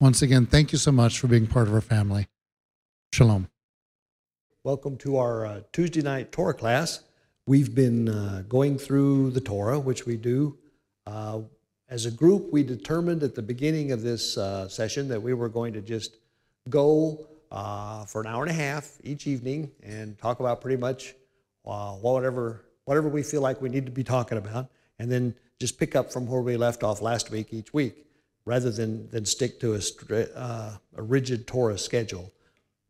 Once again, thank you so much for being part of our family. Shalom. Welcome to our uh, Tuesday night Torah class. We've been uh, going through the Torah, which we do. Uh, as a group, we determined at the beginning of this uh, session that we were going to just go uh, for an hour and a half each evening and talk about pretty much uh, whatever, whatever we feel like we need to be talking about, and then just pick up from where we left off last week each week rather than, than stick to a, uh, a rigid Torah schedule.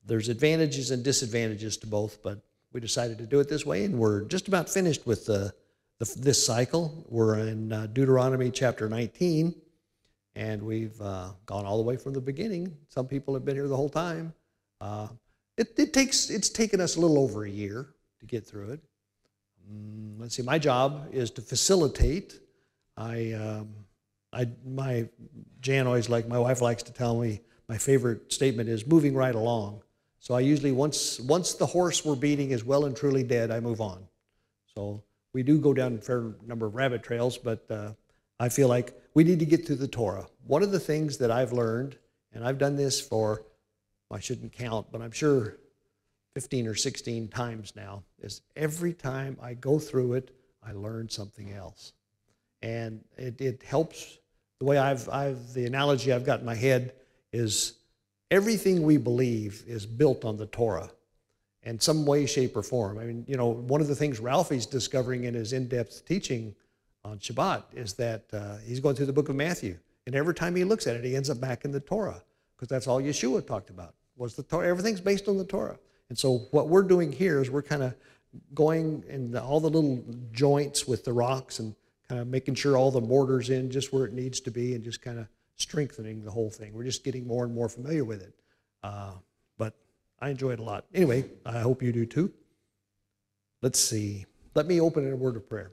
There's advantages and disadvantages to both, but we decided to do it this way, and we're just about finished with the, the this cycle. We're in uh, Deuteronomy chapter 19, and we've uh, gone all the way from the beginning. Some people have been here the whole time. Uh, it, it, takes it's taken us a little over a year to get through it. Mm, let's see. My job is to facilitate. I um, I, my Jan always like my wife likes to tell me my favorite statement is moving right along. So I usually once once the horse we're beating is well and truly dead, I move on. So we do go down a fair number of rabbit trails, but uh, I feel like we need to get to the Torah. One of the things that I've learned, and I've done this for I shouldn't count, but I'm sure 15 or 16 times now, is every time I go through it, I learn something else and it, it helps. The way I've, I've, the analogy I've got in my head is everything we believe is built on the Torah in some way, shape, or form. I mean, you know, one of the things Ralphie's discovering in his in depth teaching on Shabbat is that uh, he's going through the book of Matthew. And every time he looks at it, he ends up back in the Torah because that's all Yeshua talked about was the Torah. Everything's based on the Torah. And so what we're doing here is we're kind of going in all the little joints with the rocks and kind of making sure all the mortar's in just where it needs to be and just kind of strengthening the whole thing. We're just getting more and more familiar with it. Uh, but I enjoy it a lot. Anyway, I hope you do too. Let's see. Let me open in a word of prayer.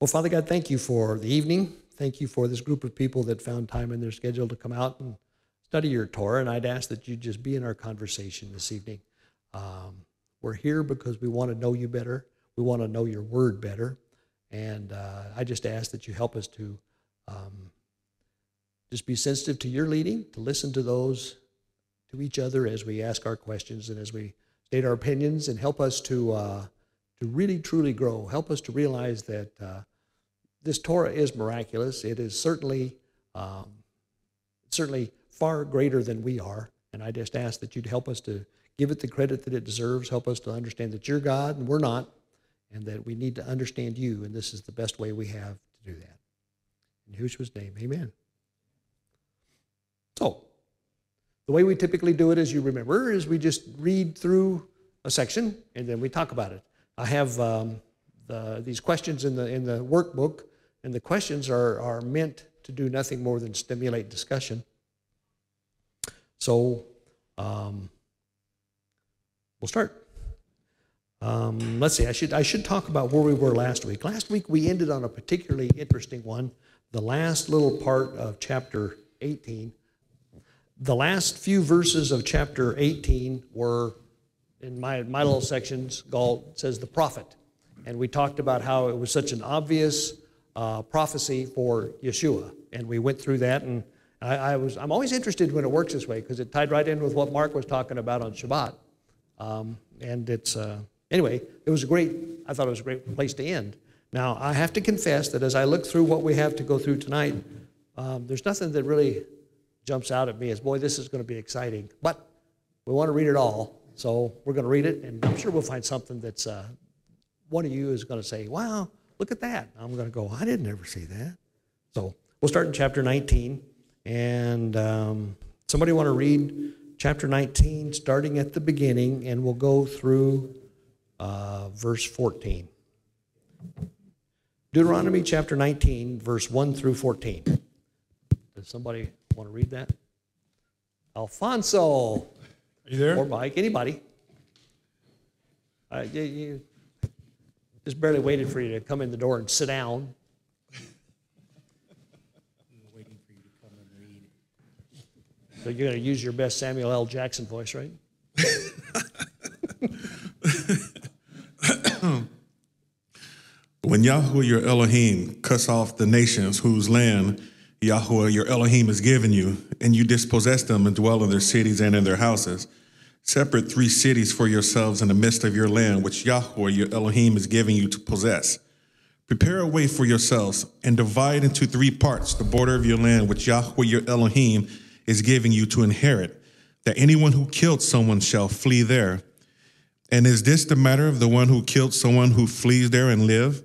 Well, Father God, thank you for the evening. Thank you for this group of people that found time in their schedule to come out and study your Torah. And I'd ask that you just be in our conversation this evening. Um, we're here because we want to know you better. We want to know your word better. And uh, I just ask that you help us to um, just be sensitive to your leading, to listen to those, to each other as we ask our questions and as we state our opinions, and help us to uh, to really truly grow. Help us to realize that uh, this Torah is miraculous. It is certainly um, certainly far greater than we are. And I just ask that you'd help us to give it the credit that it deserves. Help us to understand that you're God and we're not and that we need to understand you, and this is the best way we have to do that. In Yahushua's name, amen. So, the way we typically do it, as you remember, is we just read through a section and then we talk about it. I have um, the, these questions in the, in the workbook, and the questions are, are meant to do nothing more than stimulate discussion. So, um, we'll start. Um, let's see, I should, I should talk about where we were last week. Last week we ended on a particularly interesting one, the last little part of chapter 18. The last few verses of chapter 18 were, in my, my little sections, called, says the prophet. And we talked about how it was such an obvious uh, prophecy for Yeshua. And we went through that, and I, I, was, I'm always interested when it works this way because it tied right in with what Mark was talking about on Shabbat. Um, and it's, uh, Anyway, it was a great, I thought it was a great place to end. Now, I have to confess that as I look through what we have to go through tonight, um, there's nothing that really jumps out at me as, boy, this is going to be exciting. But we want to read it all, so we're going to read it, and I'm sure we'll find something that's uh, one of you is going to say, wow, look at that. I'm going to go, I didn't ever see that. So we'll start in chapter 19, and um, somebody want to read chapter 19, starting at the beginning, and we'll go through uh, verse 14. Deuteronomy chapter 19, verse 1 through 14. Does somebody Want to read that? Alfonso Are you there? or Mike, anybody. Uh, you, you just barely waited for you to come in the door and sit down. So you're going to use your best Samuel L. Jackson voice, right? When Yahweh your Elohim cuts off the nations whose land Yahweh your Elohim has given you, and you dispossess them and dwell in their cities and in their houses, separate three cities for yourselves in the midst of your land, which Yahweh your Elohim is giving you to possess. Prepare a way for yourselves and divide into three parts the border of your land, which Yahweh your Elohim is giving you to inherit, that anyone who killed someone shall flee there. And is this the matter of the one who killed someone who flees there and live?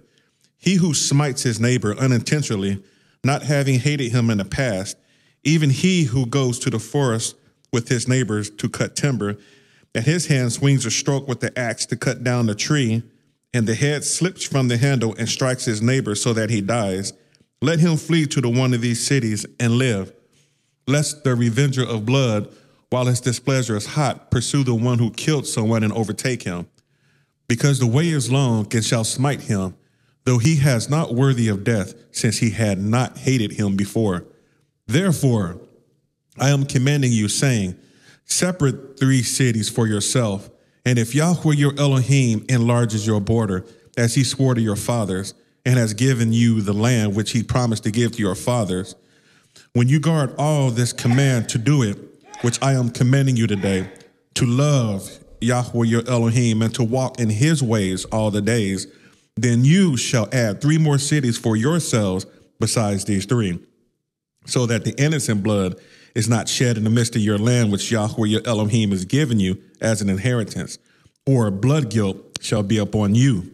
He who smites his neighbor unintentionally, not having hated him in the past, even he who goes to the forest with his neighbors to cut timber, and his hand swings a stroke with the axe to cut down the tree, and the head slips from the handle and strikes his neighbor so that he dies, let him flee to the one of these cities and live. Lest the revenger of blood, while his displeasure is hot, pursue the one who killed someone and overtake him. Because the way is long and shall smite him, though he has not worthy of death, since he had not hated him before. Therefore, I am commanding you, saying, Separate three cities for yourself, and if Yahweh your Elohim enlarges your border, as he swore to your fathers, and has given you the land which he promised to give to your fathers, when you guard all this command to do it, which I am commanding you today, to love Yahweh your Elohim and to walk in his ways all the days, then you shall add three more cities for yourselves besides these three, so that the innocent blood is not shed in the midst of your land, which Yahweh your Elohim has given you as an inheritance, or blood guilt shall be upon you.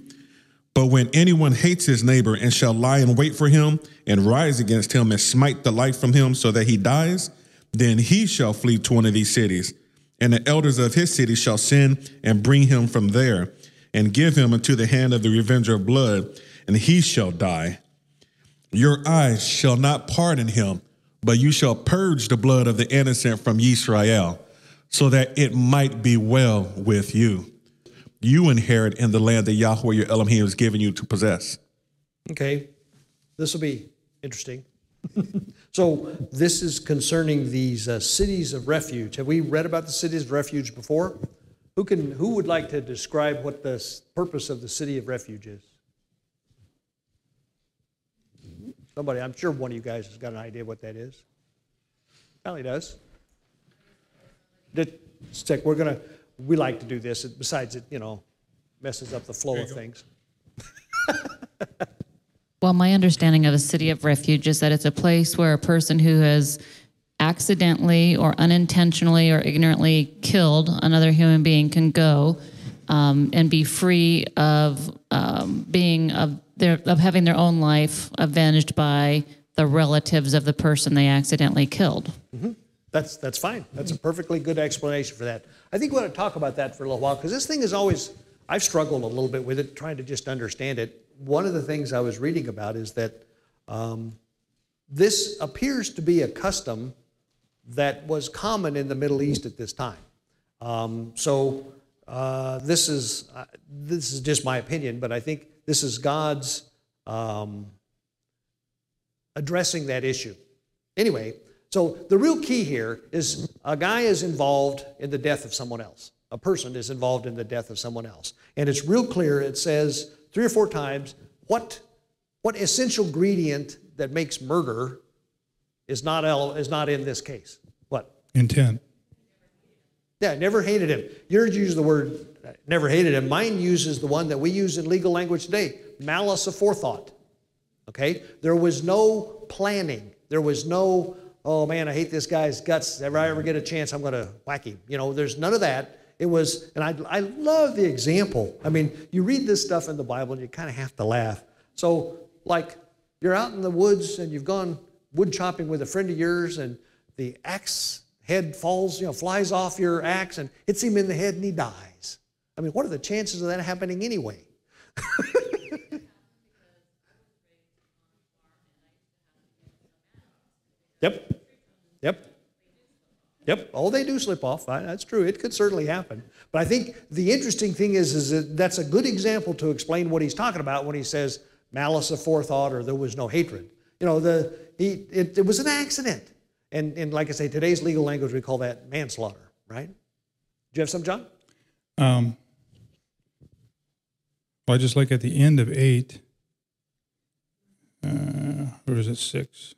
But when anyone hates his neighbor and shall lie in wait for him and rise against him and smite the life from him so that he dies, then he shall flee to one of these cities. And the elders of his city shall send and bring him from there and give him into the hand of the revenger of blood, and he shall die. Your eyes shall not pardon him, but you shall purge the blood of the innocent from Israel, so that it might be well with you. You inherit in the land that Yahweh your Elohim has given you to possess. Okay, this will be interesting. so, this is concerning these uh, cities of refuge. Have we read about the cities of refuge before? Who can? Who would like to describe what the purpose of the city of refuge is? Somebody, I'm sure one of you guys has got an idea what that is. Probably does. Stick. We're gonna. We like to do this. Besides, it you know messes up the flow of things. Well, my understanding of a city of refuge is that it's a place where a person who has accidentally or unintentionally or ignorantly killed another human being can go um, and be free of um, being of their of having their own life avenged by the relatives of the person they accidentally killed. That's, that's fine. That's a perfectly good explanation for that. I think we want to talk about that for a little while because this thing is always, I've struggled a little bit with it, trying to just understand it. One of the things I was reading about is that um, this appears to be a custom that was common in the Middle East at this time. Um, so uh, this is uh, this is just my opinion, but I think this is God's um, addressing that issue. Anyway, so the real key here is a guy is involved in the death of someone else. A person is involved in the death of someone else. And it's real clear, it says three or four times what, what essential ingredient that makes murder is not, is not in this case. What? Intent. Yeah, never hated him. Yours uses the word uh, never hated him. Mine uses the one that we use in legal language today malice aforethought. Okay? There was no planning. There was no, oh man, I hate this guy's guts. If I ever get a chance, I'm going to whack him. You know, there's none of that. It was, and I, I love the example. I mean, you read this stuff in the Bible and you kind of have to laugh. So, like, you're out in the woods and you've gone wood chopping with a friend of yours, and the axe head falls, you know, flies off your mm-hmm. axe and hits him in the head and he dies. I mean, what are the chances of that happening anyway? Yep. Yep. Yep. Oh, they do slip off. That's true. It could certainly happen. But I think the interesting thing is, is that that's a good example to explain what he's talking about when he says malice aforethought or there was no hatred. You know, the he it, it was an accident. And and like I say, today's legal language we call that manslaughter, right? Do you have some, John? Um, well, I just like at the end of eight, uh, or is it six?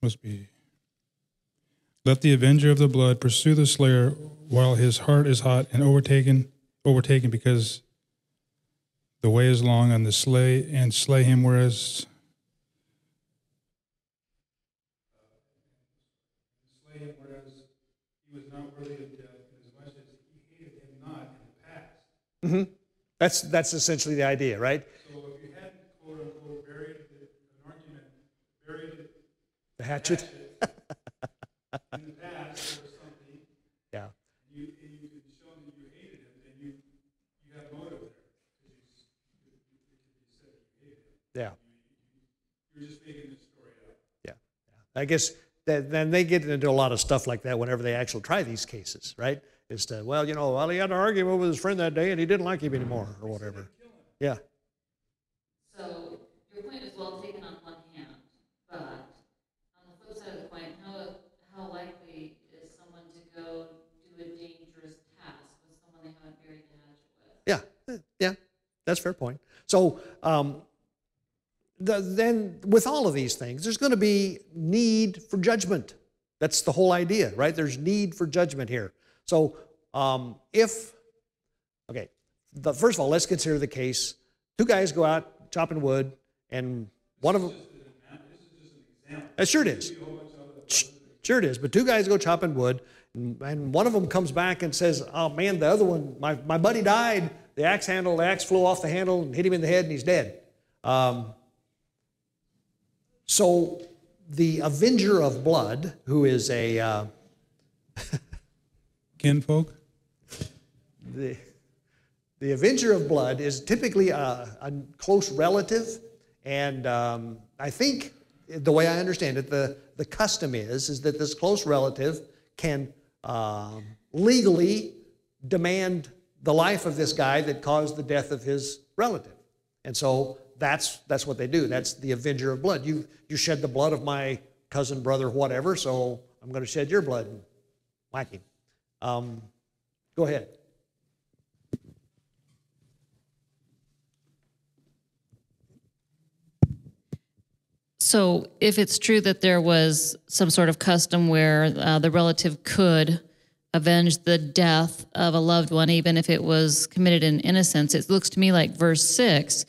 Must be. Let the avenger of the blood pursue the slayer while his heart is hot and overtaken, overtaken because the way is long on the slay and slay him, whereas slay him, whereas he was not worthy of death, as much as he hated him not in the past. Mm-hmm. That's that's essentially the idea, right? So if you hadn't quote unquote buried the, an argument, buried it The hatchet. in the past or something, Yeah. you, and you could show that you hated him, then you, you have motive there. Yeah. You're just making this story up. Yeah. yeah. I guess that, then they get into a lot of stuff like that whenever they actually try these cases, right? Is to, well, you know, well, he had an argument with his friend that day and he didn't like him anymore or whatever. Yeah. So your point is well taken on one hand, but on the flip side of the coin, how, how likely is someone to go do a dangerous task with someone they haven't buried the hatchet with? Yeah. Yeah. That's a fair point. So, um, the, then with all of these things, there's going to be need for judgment. That's the whole idea, right? There's need for judgment here. So, um, if, okay, the, first of all, let's consider the case. Two guys go out chopping wood, and one of them. Uh, sure it is. Sure it is. But two guys go chopping wood, and, and one of them comes back and says, "Oh man, the other one, my, my buddy died. The axe handle, the axe flew off the handle and hit him in the head, and he's dead." Um, so the avenger of blood, who is a uh, Kinfolk? the, the avenger of blood is typically a, a close relative and um, i think the way i understand it the, the custom is is that this close relative can um, legally demand the life of this guy that caused the death of his relative and so that's that's what they do. That's the avenger of blood. You you shed the blood of my cousin brother whatever so i'm going to shed your blood and um, go ahead. So if it's true that there was some sort of custom where uh, the relative could avenge the death of a loved one, even if it was committed in innocence, it looks to me like verse six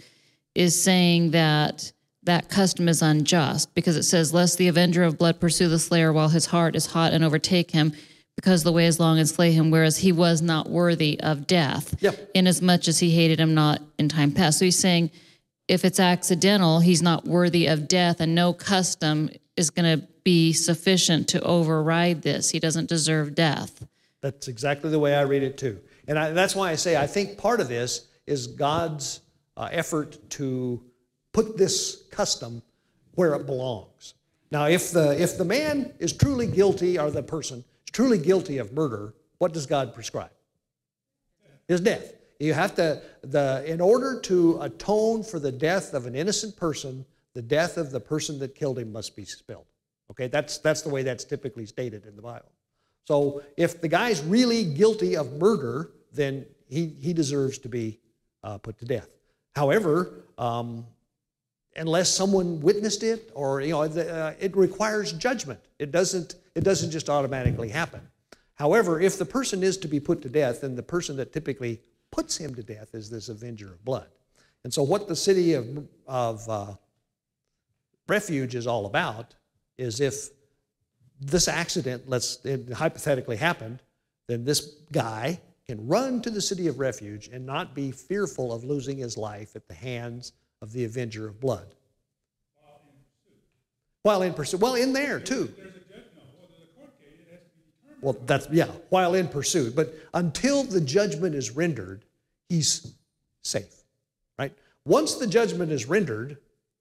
is saying that that custom is unjust because it says, Lest the avenger of blood pursue the slayer while his heart is hot and overtake him, because the way is long and slay him, whereas he was not worthy of death, Yep. inasmuch as he hated him not in time past. So he's saying, if it's accidental, he's not worthy of death, and no custom is going to be sufficient to override this. He doesn't deserve death. That's exactly the way I read it too. And I, that's why I say I think part of this is God's uh, effort to put this custom where it belongs. Now, if the, if the man is truly guilty, or the person is truly guilty of murder, what does God prescribe? His death. You have to, the, in order to atone for the death of an innocent person, the death of the person that killed him must be spilled. Okay, that's, that's the way that's typically stated in the Bible. So if the guy's really guilty of murder, then he, he deserves to be uh, put to death. However, um, unless someone witnessed it or you know uh, it requires judgment. It doesn't it doesn't just automatically happen. However if the person is to be put to death then the person that typically puts him to death is this avenger of blood. And so what the city of, of uh, refuge is all about is if this accident let's hypothetically happened then this guy can run to the city of refuge and not be fearful of losing his life at the hands of the avenger of blood. While in pursuit. Well in there too. Well that's yeah while in pursuit. But until the judgment is rendered he's safe right? Once the judgment is rendered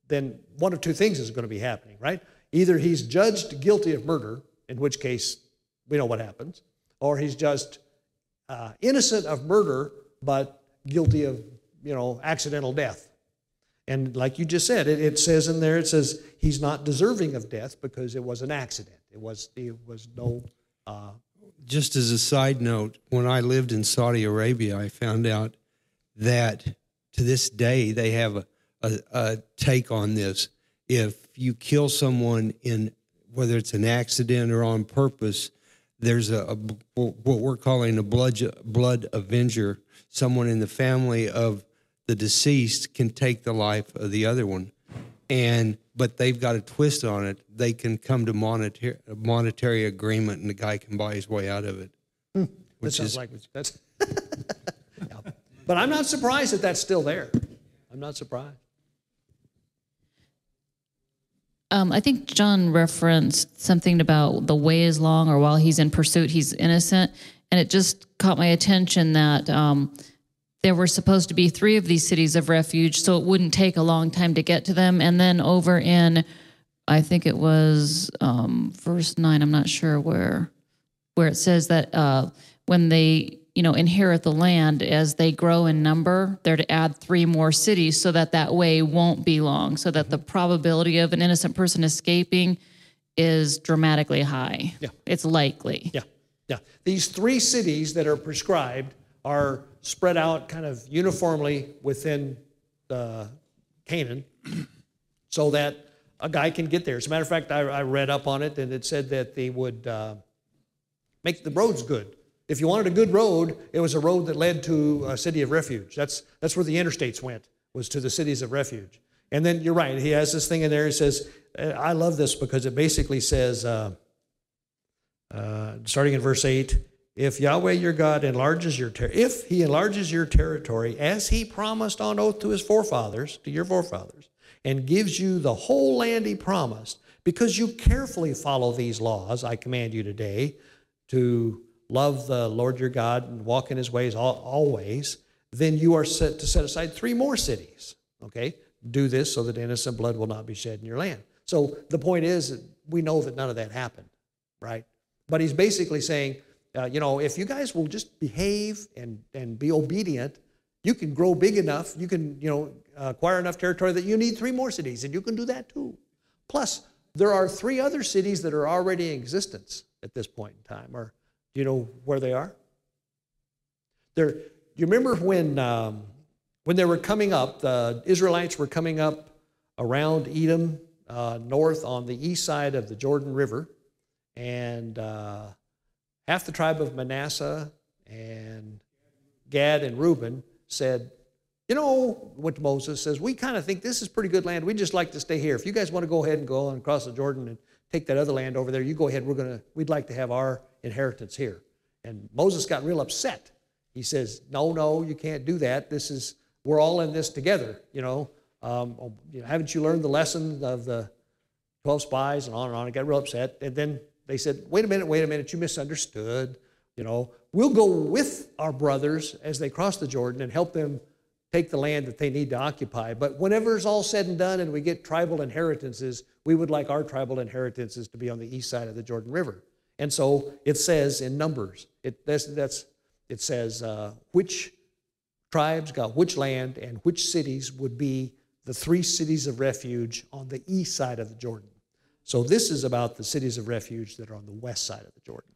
then one of two things is going to be happening, right? Either he's judged guilty of murder, in which case we know what happens, or he's just uh, innocent of murder but guilty of you know accidental death. And like you just said, it, it says in there, it says he's not deserving of death because it was an accident. It was it was no. Uh, just as a side note, when I lived in Saudi Arabia, I found out that to this day they have a, a, a take on this. If you kill someone in whether it's an accident or on purpose, there's a, a what we're calling a blood blood avenger. Someone in the family of the deceased can take the life of the other one, and but they've got a twist on it. They can come to monetary monetary agreement, and the guy can buy his way out of it. Hmm. that Which sounds is like that's. Yeah. But I'm not surprised that that's still there. I'm not surprised. Um, I think John referenced something about the way is long, or while he's in pursuit, he's innocent. And it just caught my attention that um, there were supposed to be three of these cities of refuge, so it wouldn't take a long time to get to them. And then over in, I think it was um, verse nine. I'm not sure where, where it says that uh, when they you know inherit the land as they grow in number they're to add three more cities so that that way won't be long so that the probability of an innocent person escaping is dramatically high Yeah. it's likely Yeah, yeah. These three cities that are prescribed are spread out kind of uniformly within uh, Canaan so that a guy can get there. As a matter of fact, I, I read up on it and it said that they would uh, make the roads good. If you wanted a good road, it was a road that led to a city of refuge. That's, that's where the interstates went, was to the cities of refuge. And then you're right, he has this thing in there. He says, uh, I love this because it basically says, uh, uh, starting in verse 8 if yahweh your god enlarges your ter- if he enlarges your territory as he promised on oath to his forefathers to your forefathers and gives you the whole land he promised because you carefully follow these laws i command you today to love the lord your god and walk in his ways al- always then you are set to set aside three more cities okay do this so that innocent blood will not be shed in your land so the point is we know that none of that happened right but he's basically saying, uh, you know, if you guys will just behave and, and be obedient, you can grow big enough, you can, you know, acquire enough territory that you need three more cities, and you can do that too. Plus, there are three other cities that are already in existence at this point in time. Or do you know where they are? There, you remember when um, when they were coming up, the Israelites were coming up around Edom, uh, north on the east side of the Jordan River and uh, half the tribe of Manasseh and Gad and Reuben said, you know, to Moses, says, we kind of think this is pretty good land. We'd just like to stay here. If you guys want to go ahead and go and cross the Jordan and take that other land over there, you go ahead. We're gonna, we'd like to have our inheritance here. And Moses got real upset. He says, no, no, you can't do that. This is, we're all in this together, you know. Um, you know haven't you learned the lesson of the 12 spies and on and on? I got real upset. And then they said, wait a minute, wait a minute, you misunderstood. You know, we'll go with our brothers as they cross the Jordan and help them take the land that they need to occupy. But whenever it's all said and done and we get tribal inheritances, we would like our tribal inheritances to be on the east side of the Jordan River. And so it says in Numbers, it, that's, that's, it says uh, which tribes got which land and which cities would be the three cities of refuge on the east side of the Jordan. So this is about the cities of refuge that are on the west side of the Jordan.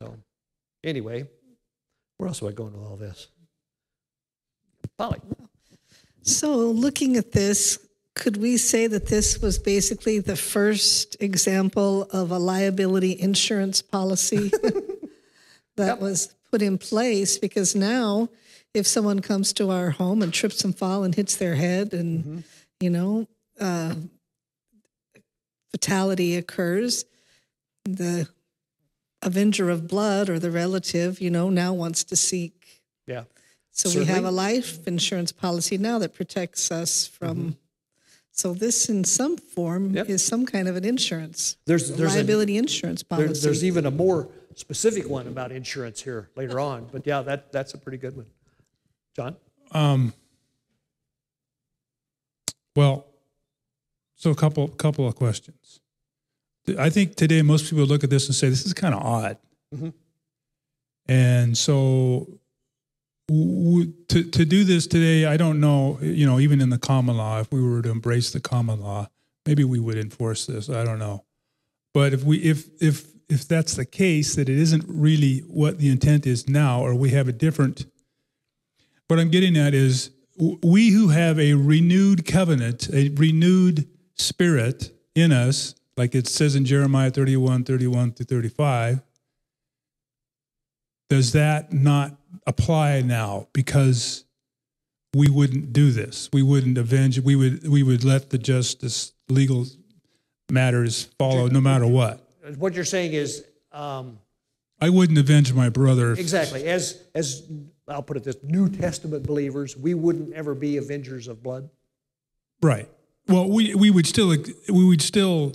So anyway, where else am I going with all this? Polly. So, looking at this, could we say that this was basically the first example of a liability insurance policy that was put in place? Because now, if someone comes to our home and trips and fall and hits their head, and you know, uh, fatality occurs, the avenger of blood or the relative, you know, now wants to seek Yeah. So we have a life insurance policy now that protects us from. So this, in some form, Mm-hmm. Yep. is some kind of an insurance There's there's a, liability insurance there- policy. there's even a more specific one about insurance here later on. But yeah, that that's a pretty good one. John. Um, Well, so a couple couple of questions. I think today most people look at this and say this is kind of odd, and so w- to to do this today, I don't know. You know, even in the common law, if we were to embrace the common law, maybe we would enforce this. I don't know, but if we if if if that's the case, that it isn't really what the intent is now, or we have a different what I'm getting at is we who have a renewed covenant, a renewed spirit in us, like it says in Jeremiah 31, 31 to 35, does that not apply now? Because we wouldn't do this. We wouldn't avenge. We would we would let the justice legal matters follow no matter what. What you're saying is, um, I wouldn't avenge my brother. exactly, as, as, I'll put it this, New Testament believers, we wouldn't ever be avengers of blood. Right. Well, we we would still we would still.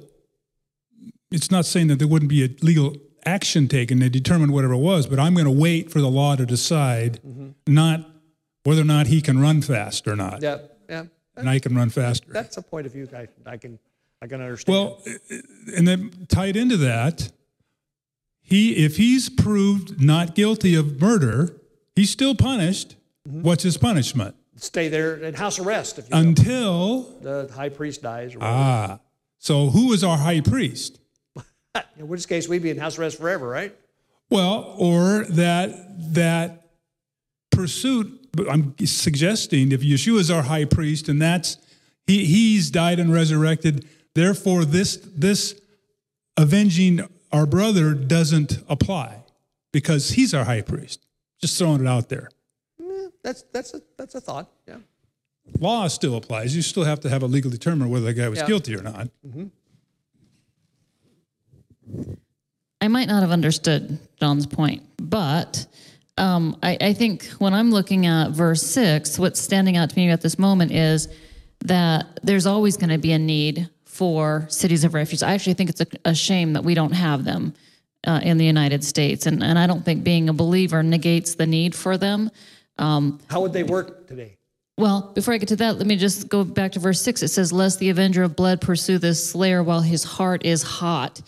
It's not saying that there wouldn't be a legal action taken to determine whatever it was, but I'm going to wait for the law to decide, not whether or not he can run fast or not, Yeah, yeah. and I can run faster. That's a point of view I, I can, I can understand. Well, and then tied into that, he if he's proved not guilty of murder, he's still punished. What's his punishment? Stay there in house arrest if you. Until the high priest dies or ah, so who is our high priest? In which case, we'd be in house arrest forever, right? Well, or that that pursuit. but I'm suggesting if Yeshua is our high priest and that's he he's died and resurrected, therefore this this avenging our brother doesn't apply because he's our high priest. Just throwing it out there. That's, that's, a, that's a thought, yeah. Law still applies. You still have to have a legal determiner whether the guy was Yeah. guilty or not. Mm-hmm. I might not have understood John's point, but um, I, I think when I'm looking at verse six, what's standing out to me at this moment is that there's always going to be a need for cities of refuge. I actually think it's a, a shame that we don't have them uh, in the United States, and and I don't think being a believer negates the need for them. How would they work today? Well, before I get to that, let me just go back to verse six. It says, Lest the avenger of blood pursue the slayer while his heart is hot.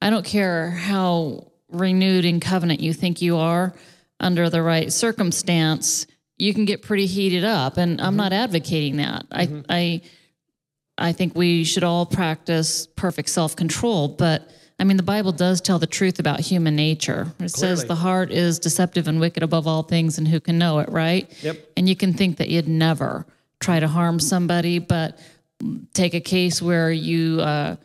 I don't care how renewed in covenant you think you are under the right circumstance, you can get pretty heated up. And I'm not advocating that. I, I, I think we should all practice perfect self control. But I mean, the Bible does tell the truth about human nature. It says the heart is deceptive and wicked above all things, and who can know it, right? Yep. And you can think that you'd never try to harm somebody, but take a case where you, uh,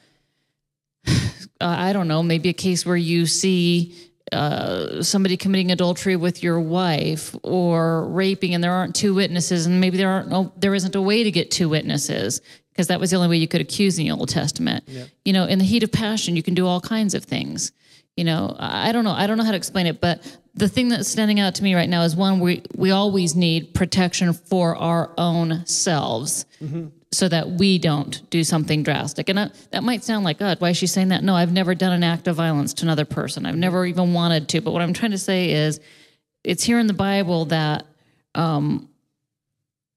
uh, I don't know, maybe a case where you see uh, somebody committing adultery with your wife or raping, and there aren't two witnesses, and maybe there aren't no, there isn't a way to get two witnesses because that was the only way you could accuse in the Old Testament. You know, in the heat of passion, you can do all kinds of things. You know, I don't know, I don't know how to explain it, but the thing that's standing out to me right now is one we we always need protection for our own selves so that we don't do something drastic. And I, that might sound like, God, why is she saying that? No, I've never done an act of violence to another person. I've never even wanted to. But what I'm trying to say is, it's here in the Bible that um,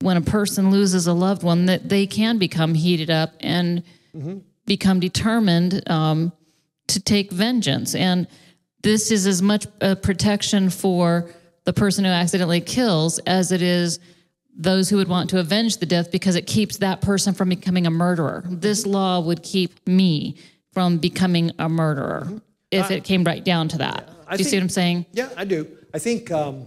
when a person loses a loved one, that they can become heated up and become determined um, to take vengeance. And this is as much a protection for the person who accidentally kills as it is those who would want to avenge the death because it keeps that person from becoming a murderer. This law would keep me from becoming a murderer if it came right down to that. I Do you see what I'm saying? Yeah, I do. I think a um,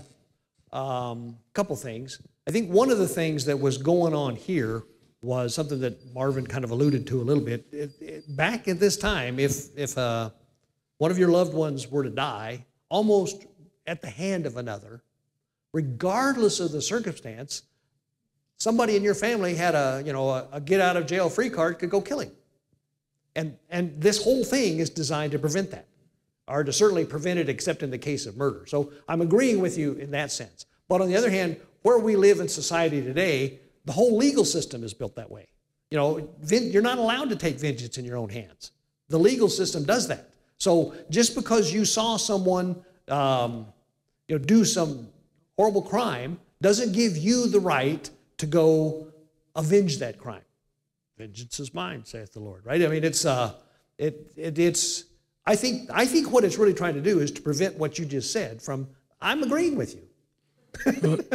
um, couple things. I think one of the things that was going on here was something that Marvin kind of alluded to a little bit. It, it, back at this time, if if uh, one of your loved ones were to die, almost at the hand of another, regardless of the circumstance, somebody in your family had a you know a, a get out of jail free card could go kill him. And, and this whole thing is designed to prevent that, or to certainly prevent it, except in the case of murder. So I'm agreeing with you in that sense. But on the other hand, where we live in society today, the whole legal system is built that way. You know, you're not allowed to take vengeance in your own hands. The legal system does that. So just because you saw someone, um, you know, do some horrible crime, doesn't give you the right to go avenge that crime. vengeance is mine, saith the Lord. Right? I mean, it's uh, it, it it's. I think I think what it's really trying to do is to prevent what you just said from. I'm agreeing with you.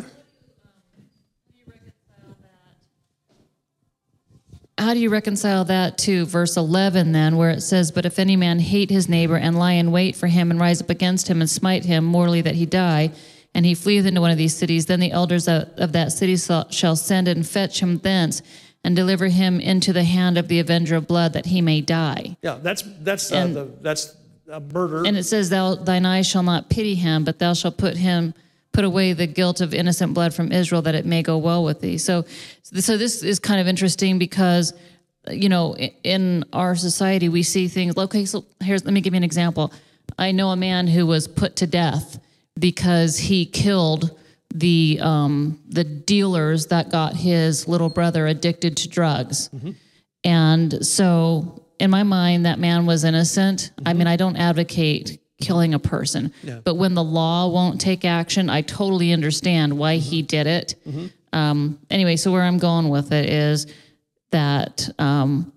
How do you reconcile that to verse 11 then, where it says, But if any man hate his neighbor and lie in wait for him and rise up against him and smite him mortally that he die, and he fleeth into one of these cities, then the elders of that city shall send and fetch him thence and deliver him into the hand of the avenger of blood that he may die. Yeah, that's that's uh, And- the that's a murder. And it says, "Thou thine eyes shall not pity him, but thou shalt put him put away the guilt of innocent blood from Israel, that it may go well with thee." So, so this is kind of interesting because, you know, in our society we see things. Okay, so here's let me give you an example. I know a man who was put to death because he killed the um, the dealers that got his little brother addicted to drugs. And so, in my mind, that man was innocent. I mean, I don't advocate killing a person, but when the law won't take action, I totally understand why he did it. Um, anyway, so where I'm going with it is that um,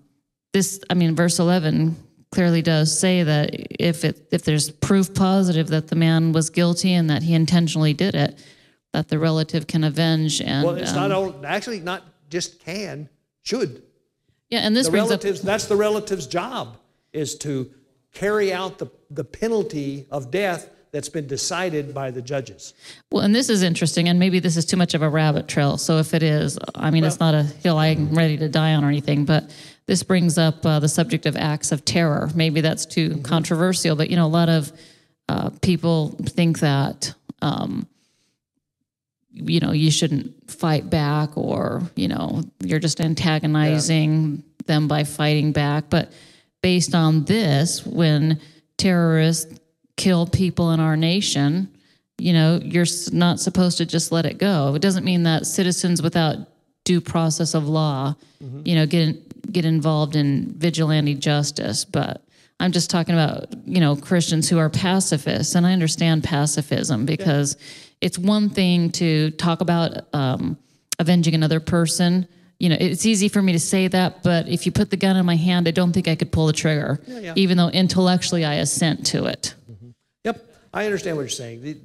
this, I mean, verse 11 clearly does say that if it if there's proof positive that the man was guilty and that he intentionally did it, that the relative can avenge and well, it's um, not all, actually not just can, should. yeah. And this The brings up. That's the relative's job is to carry out the the penalty of death that's been decided by the judges. Well, and this is interesting, and maybe this is too much of a rabbit trail. So if it is, I mean, it's not a hill I'm ready to die on or anything, but this brings up uh, the subject of acts of terror. Maybe that's too controversial, but you know, a lot of uh, people think that. Um, you know, you shouldn't fight back, or you know, you're just antagonizing them by fighting back. But based on this, when terrorists kill people in our nation, you know, you're not supposed to just let it go. It doesn't mean that citizens without due process of law, you know, get get involved in vigilante justice, but I'm just talking about, you know, Christians who are pacifists, and I understand pacifism because it's one thing to talk about um, avenging another person. You know, it's easy for me to say that, but if you put the gun in my hand, I don't think I could pull the trigger, even though intellectually I assent to it. Yep, I understand what you're saying. The,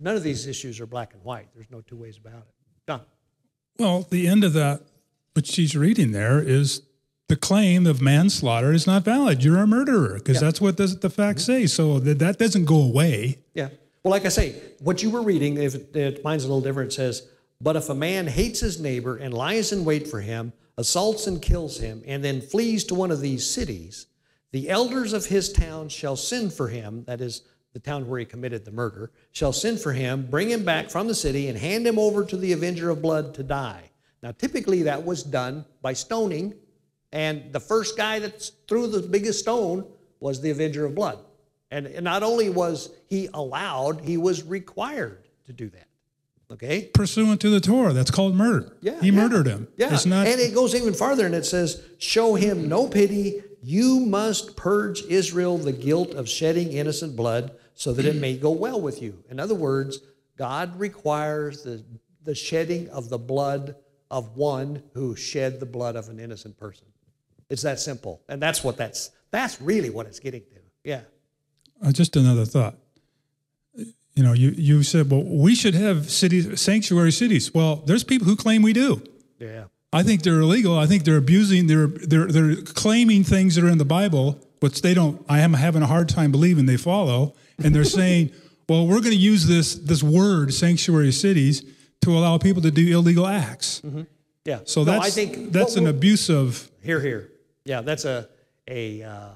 none of these issues are black and white. There's no two ways about it. Don. Well, the end of that, which she's reading there, is the claim of manslaughter is not valid. You're a murderer because that's what the, the facts mm-hmm. say. So that, that doesn't go away. Yeah. Well, like I say, what you were reading, if it, it, mine's a little different, says, But if a man hates his neighbor and lies in wait for him, assaults and kills him, and then flees to one of these cities, the elders of his town shall send for him, that is, the town where he committed the murder, shall send for him, bring him back from the city, and hand him over to the avenger of blood to die. Now, typically that was done by stoning, and the first guy that threw the biggest stone was the avenger of blood. And not only was he allowed, he was required to do that. Okay? Pursuant to the Torah, that's called murder. Yeah. he yeah. murdered him. Yeah. It's not. and it goes even farther and it says, Show him no pity. You must purge Israel the guilt of shedding innocent blood so that it may go well with you. In other words, God requires the, the shedding of the blood of one who shed the blood of an innocent person. It's that simple. And that's what that's that's really what it's getting to. Yeah. Uh, just another thought. You know, you, you said, well, we should have cities, sanctuary cities. Well, there's people who claim we do. Yeah. I think they're illegal. I think they're abusing. They're they're they're claiming things that are in the Bible, which they don't. I am having a hard time believing they follow, and they're saying, "Well, we're going to use this this word, sanctuary cities, to allow people to do illegal acts." Yeah. So No, that's I think that's an abuse of. Here, here. Yeah, that's a a. Uh,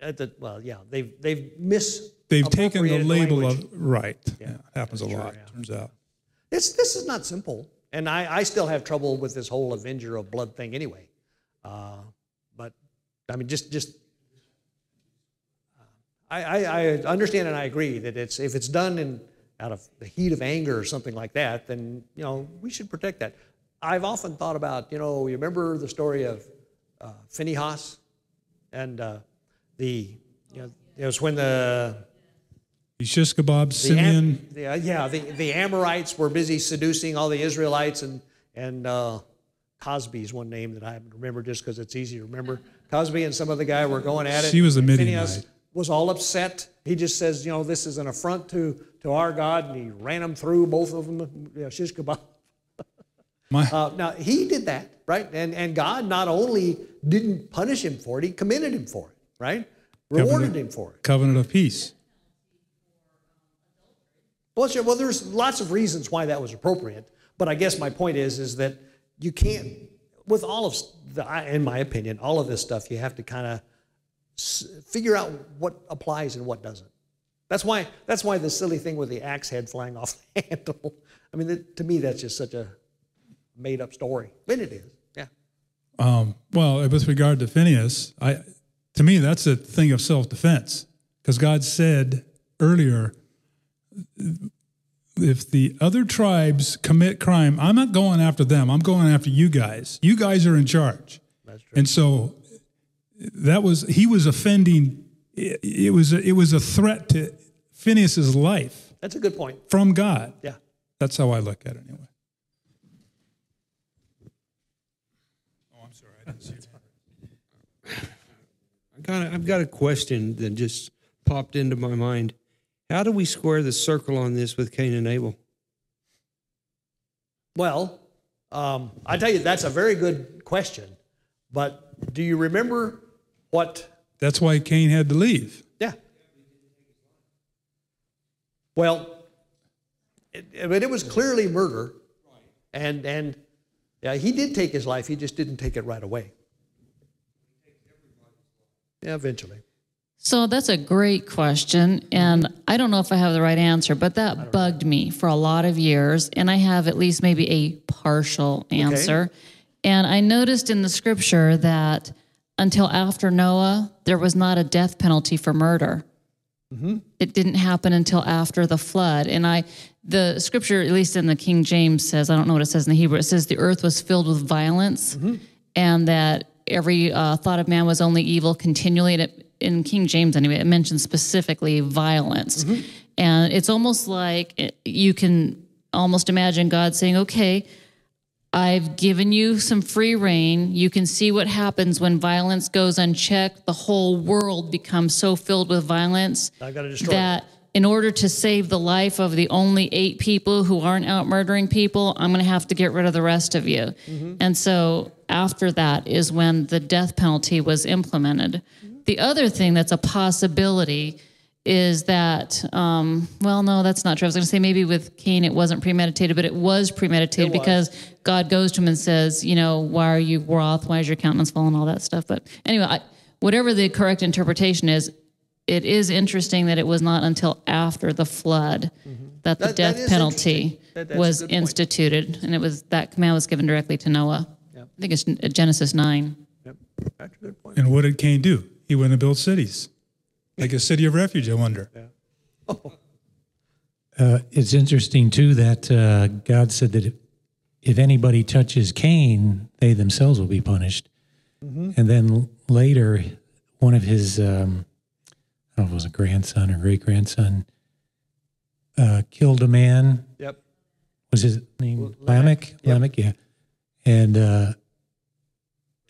at the, well, yeah, they've they've mis. They've taken the label language. of right. Yeah, it happens a true, lot. yeah. Turns out. This this is not simple, and I I still have trouble with this whole Avenger of Blood thing anyway. Uh, but I mean, just just. uh, I, I, I understand and I agree that it's if it's done in out of the heat of anger or something like that, then you know we should protect that. I've often thought about you know you remember the story of uh, Phinehas and uh, the you know it was when the Shish kebab, the Simeon. Am- the, uh, yeah, the, the Amorites were busy seducing all the Israelites, and and uh, Cozbi is one name that I remember just because it's easy to remember. Cozbi and some other guy were going at it. She was a Midianite. Phineas was all upset. He just says, you know, this is an affront to, to our God, and he ran them through, both of them, you know, shish kebab. Uh, now, he did that, right? And, and God not only didn't punish him for it, he commended him for it, right? Rewarded him for it. covenant of peace. Well, sure, well, there's lots of reasons why that was appropriate, but I guess my point is, is that you can't, with all of, the, I- in my opinion, all of this stuff, you have to kind of figure out what applies and what doesn't. That's why, that's why the silly thing with the axe head flying off the handle. I mean, that, to me, that's just such a made-up story. But it is, yeah. Um, well, with regard to Phineas, I, to me, that's a thing of self defense because God said earlier, if the other tribes commit crime, I'm not going after them. I'm going after you guys. You guys are in charge. That's true. And so that was he was offending. It, it was a, it was a threat to Phineas's life That's a good point. from God. Yeah. That's how I look at it anyway. Oh, I'm sorry. I didn't see it. I got a, I've got a question that just popped into my mind. How do we square the circle on this with Cain and Abel? Well, um, I tell you, that's a very good question. But do you remember what? That's why Cain had to leave. Yeah. Well, it, but it was clearly murder, and and yeah, he did take his life. He just didn't take it right away. Yeah, eventually. So that's a great question. And I don't know if I have the right answer, but that bugged me for a lot of years. And I have at least maybe a partial answer. Okay. And I noticed in the scripture that until after Noah, there was not a death penalty for murder. Mm-hmm. It didn't happen until after the flood. And I, the scripture, at least in the King James says, I don't know what it says in the Hebrew, it says the earth was filled with violence mm-hmm. and that every uh, thought of man was only evil continually. And it, in King James, anyway, it mentions specifically violence. Mm-hmm. And it's almost like it- you can almost imagine God saying, okay, I've given you some free reign. You can see what happens when violence goes unchecked. The whole world becomes so filled with violence I got to destroy. it. that in order to save the life of the only eight people who aren't out murdering people, I'm going to have to get rid of the rest of you. Mm-hmm. And so after that is when the death penalty was implemented. Mm-hmm. The other thing that's a possibility is that, um, well, no, that's not true. I was going to say maybe with Cain it wasn't premeditated, but it was premeditated It was. because God goes to him and says, you know, why are you wroth? Why is your countenance fallen? All that stuff. But anyway, I, whatever the correct interpretation is, it is interesting that it was not until after the flood that the That- that death is penalty. That- was good point. instituted, and it was that command was given directly to Noah. I think it's Genesis nine. Yep. That's a good point. And what did Cain do? He went and built cities, like a city of refuge. I wonder. Yeah. Uh, it's interesting too that uh, God said that if, if anybody touches Cain, they themselves will be punished. And then later, one of his, um, I don't know if it was a grandson or great grandson, uh, killed a man. Yep. Was his name Lamech, Lamech? yep. Lamech, yeah. And uh,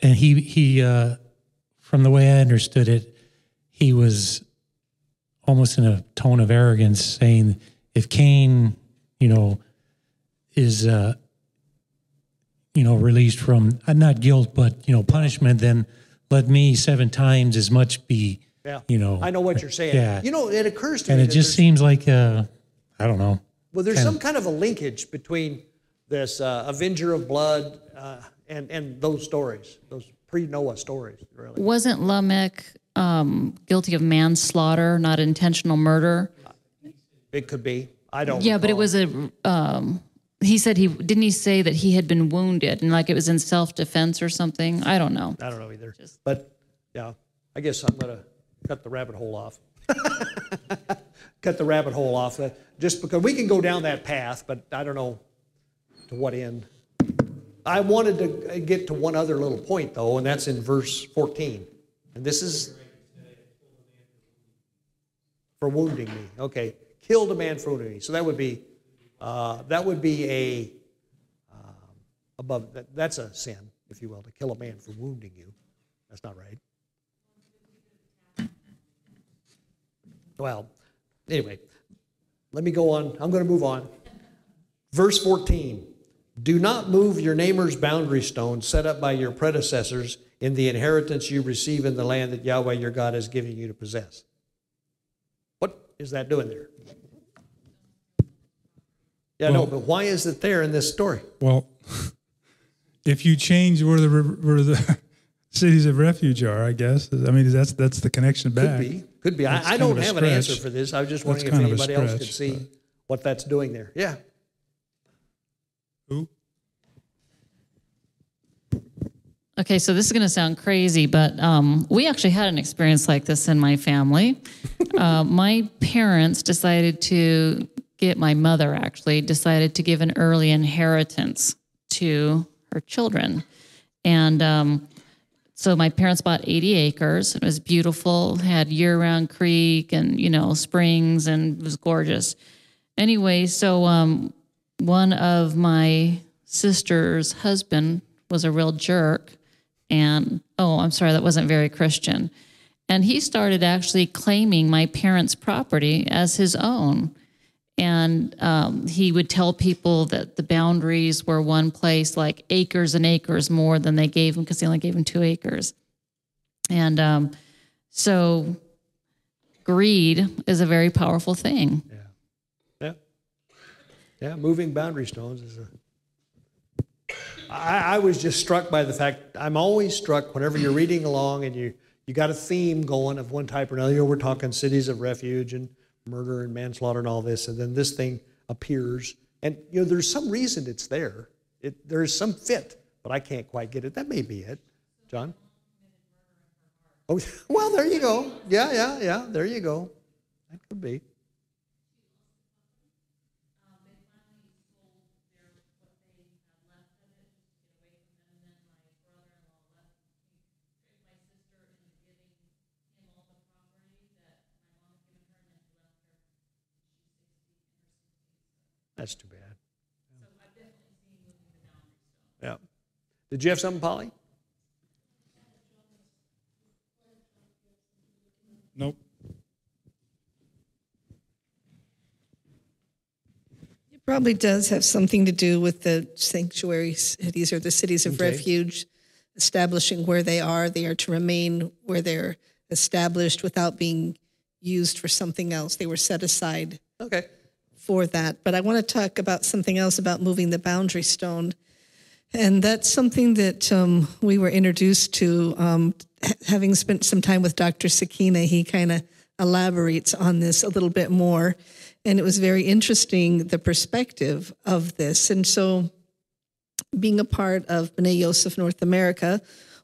and he he uh, from the way I understood it, he was almost in a tone of arrogance, saying, "If Cain, you know, is uh, you know released from uh, not guilt but you know punishment, then let me seven times as much be." Yeah. You know, I know what you're saying. Yeah. You know, it occurs to and me And it just seems like uh, I don't know. Well, there's kind some of- kind of a linkage between this uh, Avenger of Blood uh, and and those stories, those pre-Noah stories, really. Wasn't Lamech um, guilty of manslaughter, not intentional murder? It could be. I don't. Yeah, but it was a. Um, he said he didn't he say that he had been wounded and like it was in self defense or something. I don't know. I don't know either. But yeah, I guess I'm gonna cut the rabbit hole off. cut the rabbit hole off. uh, Just because we can go down that path, but I don't know to what end. I wanted to get to one other little point though, and that's in verse 14. And this is for wounding me. Okay, killed a man for wounding me. So that would be uh, that would be a um, above, that, that's a sin, if you will, to kill a man for wounding you. That's not right. Well, anyway, let me go on. I'm going to move on. Verse 14 Do not move your neighbor's boundary stone set up by your predecessors in the inheritance you receive in the land that Yahweh your God is giving you to possess. Is that doing there? Yeah, no, but why is it there in this story? Well, if you change where the where the cities of refuge are, I guess. I mean, that's that's the connection Could be, could be. That's I, I don't have an answer for this. I was just wondering if kind of a anybody else could see but- what that's doing there. Yeah. Who? Okay, so this is going to sound crazy, but um, we actually had an experience like this in my family. uh, my parents decided to get my mother actually decided to give an early inheritance to her children, and um, so my parents bought 80 acres. It was beautiful, had year-round creek and you know springs, and it was gorgeous. Anyway, so um, one of my sister's husband was a real jerk and oh, I'm sorry, that wasn't very Christian. And he started actually claiming my parents' property as his own. And um, he would tell people that the boundaries were one place, like acres and acres more than they gave him because they only gave him two acres. And um, so greed is a very powerful thing. Yeah. Yeah, Yeah. moving boundary stones is a. I, I was just struck by the fact, I'm always struck whenever you're reading along and you, you got a theme going of one type or another. You know, we're talking cities of refuge and murder and manslaughter and all this, and then this thing appears. And, you know, there's some reason it's there. It, there's some fit, but I can't quite get it. That may be it. John? Oh, well, there you go. Yeah, yeah, yeah. There you go. That could be. That's too bad. Yeah. Did you have something, Polly? Nope. It probably does have something to do with the sanctuary cities or the cities of Okay. refuge establishing where they are. They are to remain where they're established without being used for something else. They were set aside Okay. For that. But I want to talk about something else about moving the boundary stone. And that's something that um, we were introduced to. Um, having spent some time with Dr. Sakina, he kind of elaborates on this a little bit more. And it was very interesting, the perspective of this. And so, being a part of B'nai Yosef North America,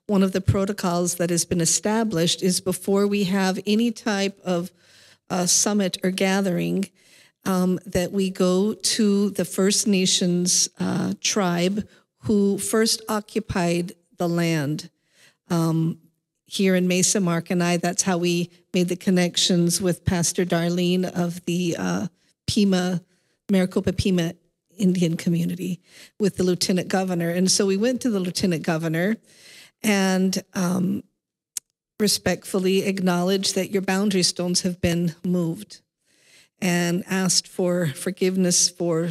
one of the protocols that has been established is before we have any type of uh, summit or gathering, um, that we go to the First Nations uh, tribe who first occupied the land. Um, here in Mesa, Mark and I, that's how we made the connections with Pastor Darlene of the uh, Pima, Maricopa Pima Indian community with the lieutenant governor. And so we went to the lieutenant governor and um, respectfully acknowledged that your boundary stones have been moved and asked for forgiveness for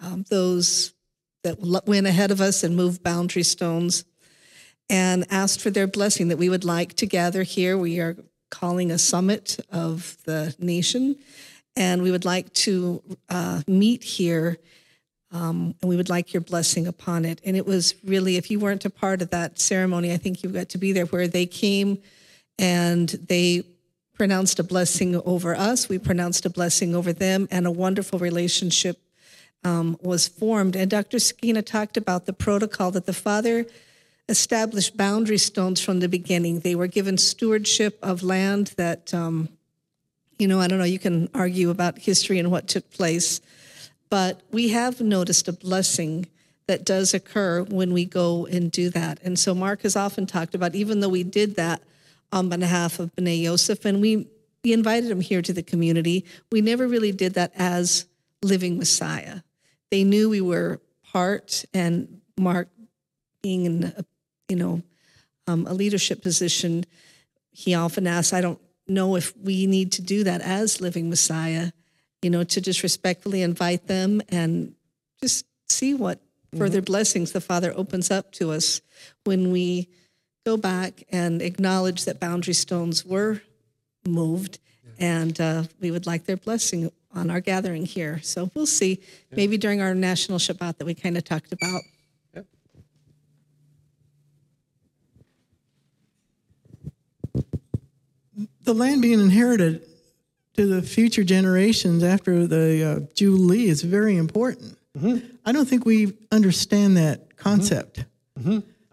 um, those that went ahead of us and moved boundary stones and asked for their blessing that we would like to gather here. We are calling a summit of the nation, and we would like to uh, meet here, um, and we would like your blessing upon it. And it was really, if you weren't a part of that ceremony, I think you got to be there, where they came and they pronounced a blessing over us. We pronounced a blessing over them, and a wonderful relationship um, was formed. And Dr. Sakina talked about the protocol that the Father established boundary stones from the beginning. They were given stewardship of land that, um, you know, I don't know, you can argue about history and what took place, but we have noticed a blessing that does occur when we go and do that. And so Mark has often talked about, even though we did that on behalf of B'nai Yosef, and we, we invited him here to the community, we never really did that as living Messiah. They knew we were part, and Mark being in, a, you know, um, a leadership position, he often asks, I don't know if we need to do that as Living Messiah, you know, to just respectfully invite them and just see what further blessings the Father opens up to us when we go back and acknowledge that boundary stones were moved and uh, we would like their blessing on our gathering here. So we'll see. Maybe during our national Shabbat that we kind of talked about. the land being inherited to the future generations after the uh, Jubilee is very important. I don't think we understand that concept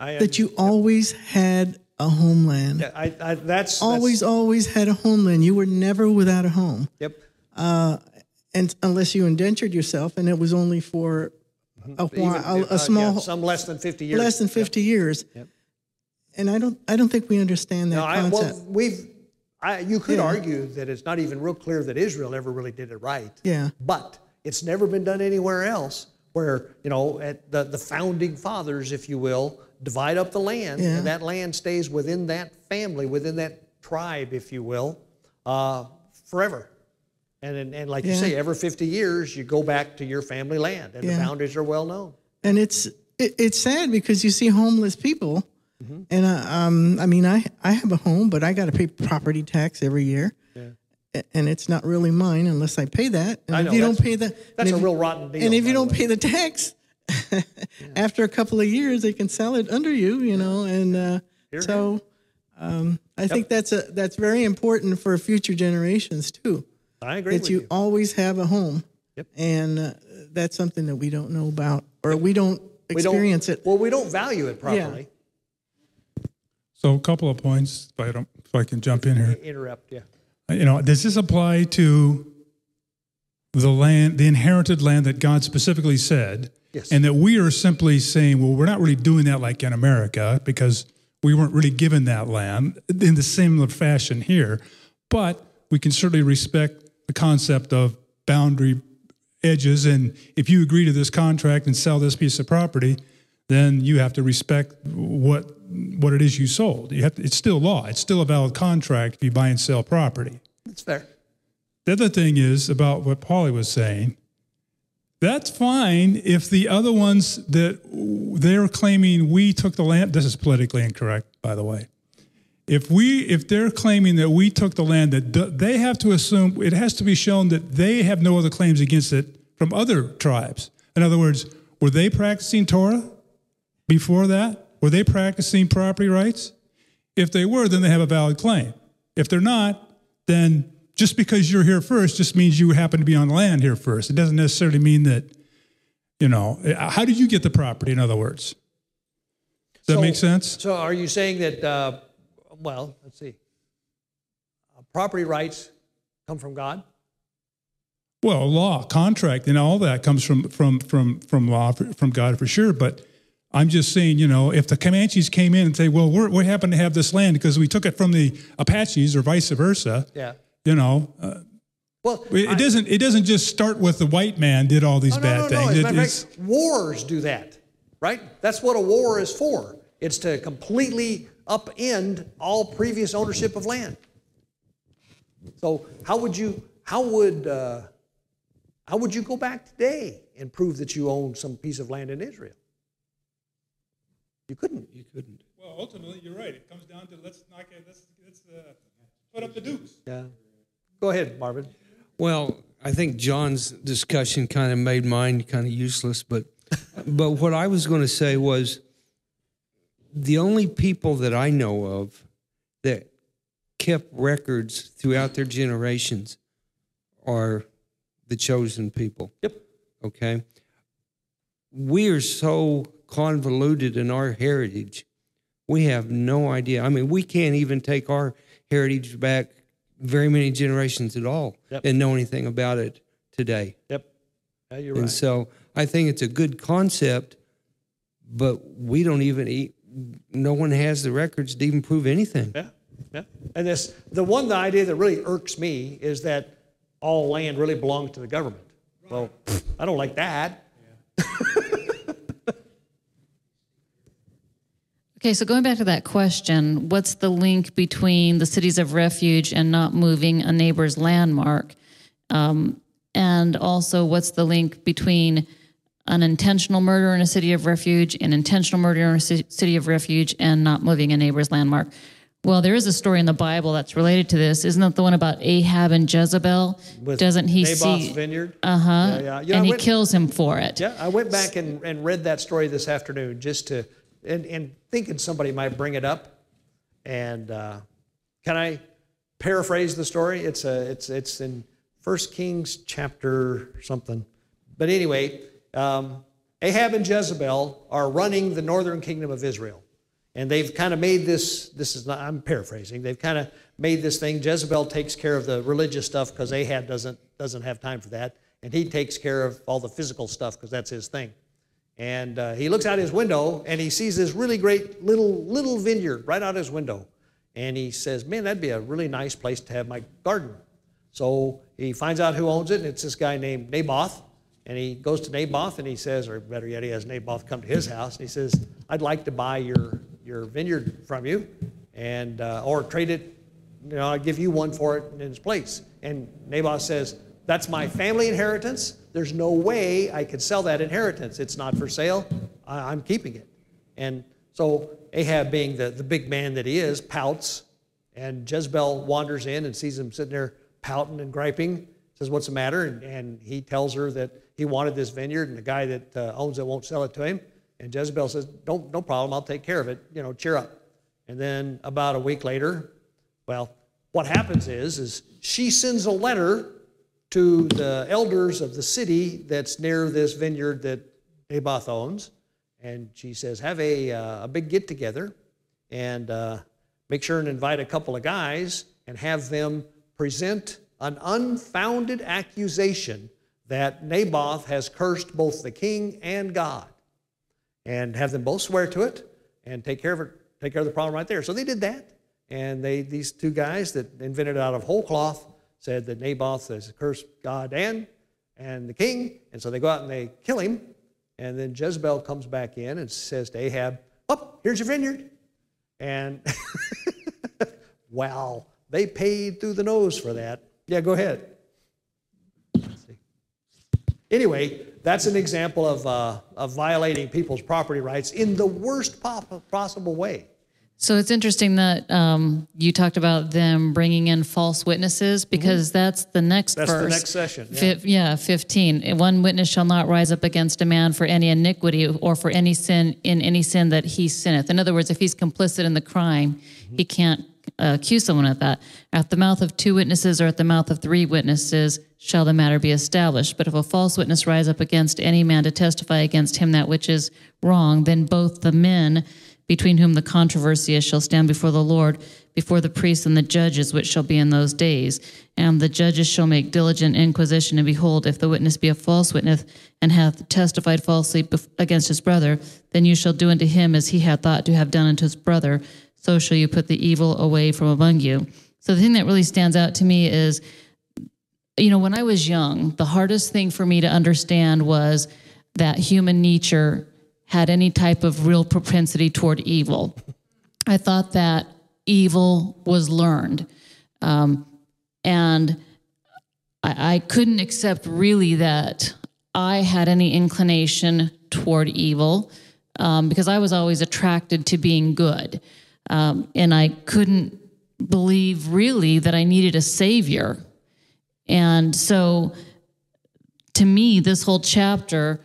I, that you always had a homeland. yeah, I, I, that's Always, That's, always had a homeland. You were never without a home, yep. and unless you indentured yourself, and it was only for a while, Even, a, uh, a small, yeah, some less than fifty years. less than fifty years. Yep. And I don't, I don't think we understand that No, I, concept. well, we've. I, you could Yeah. argue that it's not even real clear that Israel ever really did it right. Yeah. But it's never been done anywhere else where, you know, at the, the founding fathers, if you will, divide up the land Yeah. and that land stays within that family, within that tribe, if you will, uh, forever. And, and, and like you say, every 50 years, you go back to your family land and the boundaries are well known. and it's it, it's sad because you see homeless people, Mm-hmm. and uh, um, I mean, I I have a home, but I got to pay property tax every year, and it's not really mine unless I pay that. And I if know, you don't pay the, that's a if- real rotten deal, And if you don't way. pay the tax, after a couple of years, they can sell it under you, you know, and uh, so. Um, I think that's a that's very important for future generations too. I agree that with you, you. always have a home, Yep. and uh, that's something that we don't know about, or we don't We don't- experience it. Well, we don't value it properly. So a couple of points, if I don't, if I can jump in here. Interrupt, yeah. You know, does this apply to the land, the inherited land that God specifically said? Yes. And that we are simply saying, well, we're not really doing that like in America because we weren't really given that land in the similar fashion here. But we can certainly respect the concept of boundary edges. And if you agree to this contract and sell this piece of property, then you have to respect what what it is you sold. You have to, it's still law. It's still a valid contract if you buy and sell property. That's fair. The other thing is about what Paulie was saying. That's fine if the other ones that they're claiming we took the land. This is politically incorrect, by the way. If we, if they're claiming that we took the land, that they have to assume it has to be shown that they have no other claims against it from other tribes. In other words, were they practicing Torah before that? Were they practicing property rights? If they were, then they have a valid claim. If they're not, then just because you're here first just means you happen to be on land here first. It doesn't necessarily mean that, you know, how did you get the property, in other words? Does that make sense? So are you saying that, uh, well, let's see, uh, property rights come from God? Well, law, contract, and all that comes from from from from law from God for sure. But I'm just saying, you know, if the Comanches came in and say, "Well, we're, we happen to have this land because we took it from the Apaches," or vice versa, Yeah. You know, uh, Well, it, I- doesn't it doesn't just start with the white man did all these Oh, no, bad no, no. things. As a It- matter it's- wars do that, right? That's what a war is for. It's to completely upend all previous ownership of land. So how would you how would uh, how would you go back today and prove that you own some piece of land in Israel? You couldn't. You couldn't. well, ultimately, you're right. It comes down to let's knock it. Let's let's uh, put up the dukes. Yeah. Go ahead, Marvin. Well, I think John's discussion kind of made mine kind of useless, but but what I was going to say was the only people that I know of that kept records throughout their generations are the chosen people. Yep. Okay. We are so convoluted in our heritage. We have no idea. I mean, we can't even take our heritage back very many generations at all Yep. and know anything about it today. Yep. Yeah, you're And right. so I think it's a good concept, but we don't even eat, no one has the records to even prove anything. Yeah, yeah. And this, the one the idea that really irks me is that all land really belongs to the government. Well, I don't like that. Okay, so going back to that question, what's the link between the cities of refuge and not moving a neighbor's landmark? Um, and also, what's the link between an intentional murder in a city of refuge and intentional murder in a city of refuge and not moving a neighbor's landmark? Well, there is a story in the Bible that's related to this. Isn't that the one about Ahab and Jezebel? With Doesn't he see? Naboth's see? vineyard. Uh huh. Yeah, yeah. You know, and I he went- kills him for it. Yeah, I went back and, and read that story this afternoon just to, and, and thinking somebody might bring it up. And uh, can I paraphrase the story? It's a, it's it's in First Kings chapter something. But anyway, um, Ahab and Jezebel are running the northern kingdom of Israel. And they've kind of made this, this is not, I'm paraphrasing, they've kind of made this thing. Jezebel takes care of the religious stuff because Ahab doesn't, doesn't have time for that. And he takes care of all the physical stuff because that's his thing. And uh, he looks out his window and he sees this really great little, little vineyard right out his window. And he says, Man, that'd be a really nice place to have my garden. So he finds out who owns it, and it's this guy named Naboth. And he goes to Naboth and he says, or better yet, he has Naboth come to his house and he says, I'd like to buy your, your vineyard from you and uh, or trade it, you know, I'll give you one for it in its place. And Naboth says, That's my family inheritance. There's no way I could sell that inheritance. It's not for sale. I'm keeping it. And so Ahab, being the, the big man that he is, pouts. And Jezebel wanders in and sees him sitting there pouting and griping. Says, What's the matter? And, and he tells her that he wanted this vineyard and the guy that uh, owns it won't sell it to him. And Jezebel says, Don't, No problem. I'll take care of it. You know, cheer up. And then about a week later, well, what happens is, is she sends a letter to the elders of the city that's near this vineyard that Naboth owns. And she says, have a, uh, a big get together and uh, make sure and invite a couple of guys and have them present an unfounded accusation that Naboth has cursed both the king and God and have them both swear to it and take care of it, take care of the problem right there. So they did that. And they, these two guys that invented it out of whole cloth said that Naboth has cursed God and, and the king. And so they go out and they kill him. And then Jezebel comes back in and says to Ahab, Oh, here's your vineyard. And wow, they paid through the nose for that. Yeah, go ahead. Anyway, that's an example of, uh, of violating people's property rights in the worst possible way. So it's interesting that um, you talked about them bringing in false witnesses because that's the next Mm-hmm. That's the next session, yeah. Yeah, 15. One witness shall not rise up against a man for any iniquity or for any sin in any sin that he sinneth. In other words, if he's complicit in the crime, Mm-hmm. he can't uh, accuse someone of that. At the mouth of two witnesses or at the mouth of three witnesses shall the matter be established. But if a false witness rise up against any man to testify against him that which is wrong, then both the men between whom the controversy is shall stand before the Lord, before the priests and the judges, which shall be in those days. And the judges shall make diligent inquisition, and behold, if the witness be a false witness, and hath testified falsely against his brother, then you shall do unto him as he had thought to have done unto his brother. So shall you put the evil away from among you. So the thing that really stands out to me is you know, when I was young, the hardest thing for me to understand was that human nature had any type of real propensity toward evil. I thought that evil was learned. Um, and I, I couldn't accept really that I had any inclination toward evil um, because I was always attracted to being good. Um, and I couldn't believe really that I needed a savior. And so to me, this whole chapter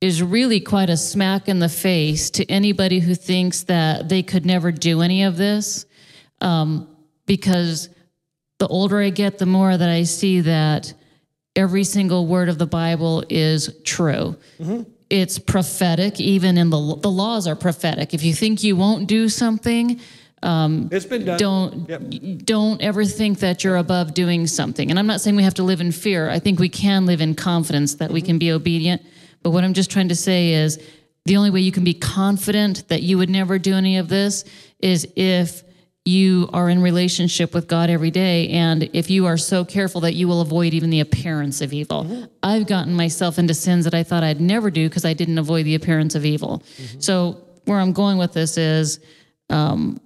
is really quite a smack in the face to anybody who thinks that they could never do any of this. Um, because the older I get, the more that I see that every single word of the Bible is true. Mm-hmm. It's prophetic, even in the the laws are prophetic. If you think you won't do something, um, It's been done. don't Yep. don't ever think that you're above doing something. And I'm not saying we have to live in fear. I think we can live in confidence that we mm-hmm. can be obedient. But what I'm just trying to say is the only way you can be confident that you would never do any of this is if you are in relationship with God every day and if you are so careful that you will avoid even the appearance of evil. I've gotten myself into sins that I thought I'd never do because I didn't avoid the appearance of evil. So where I'm going with this is, um,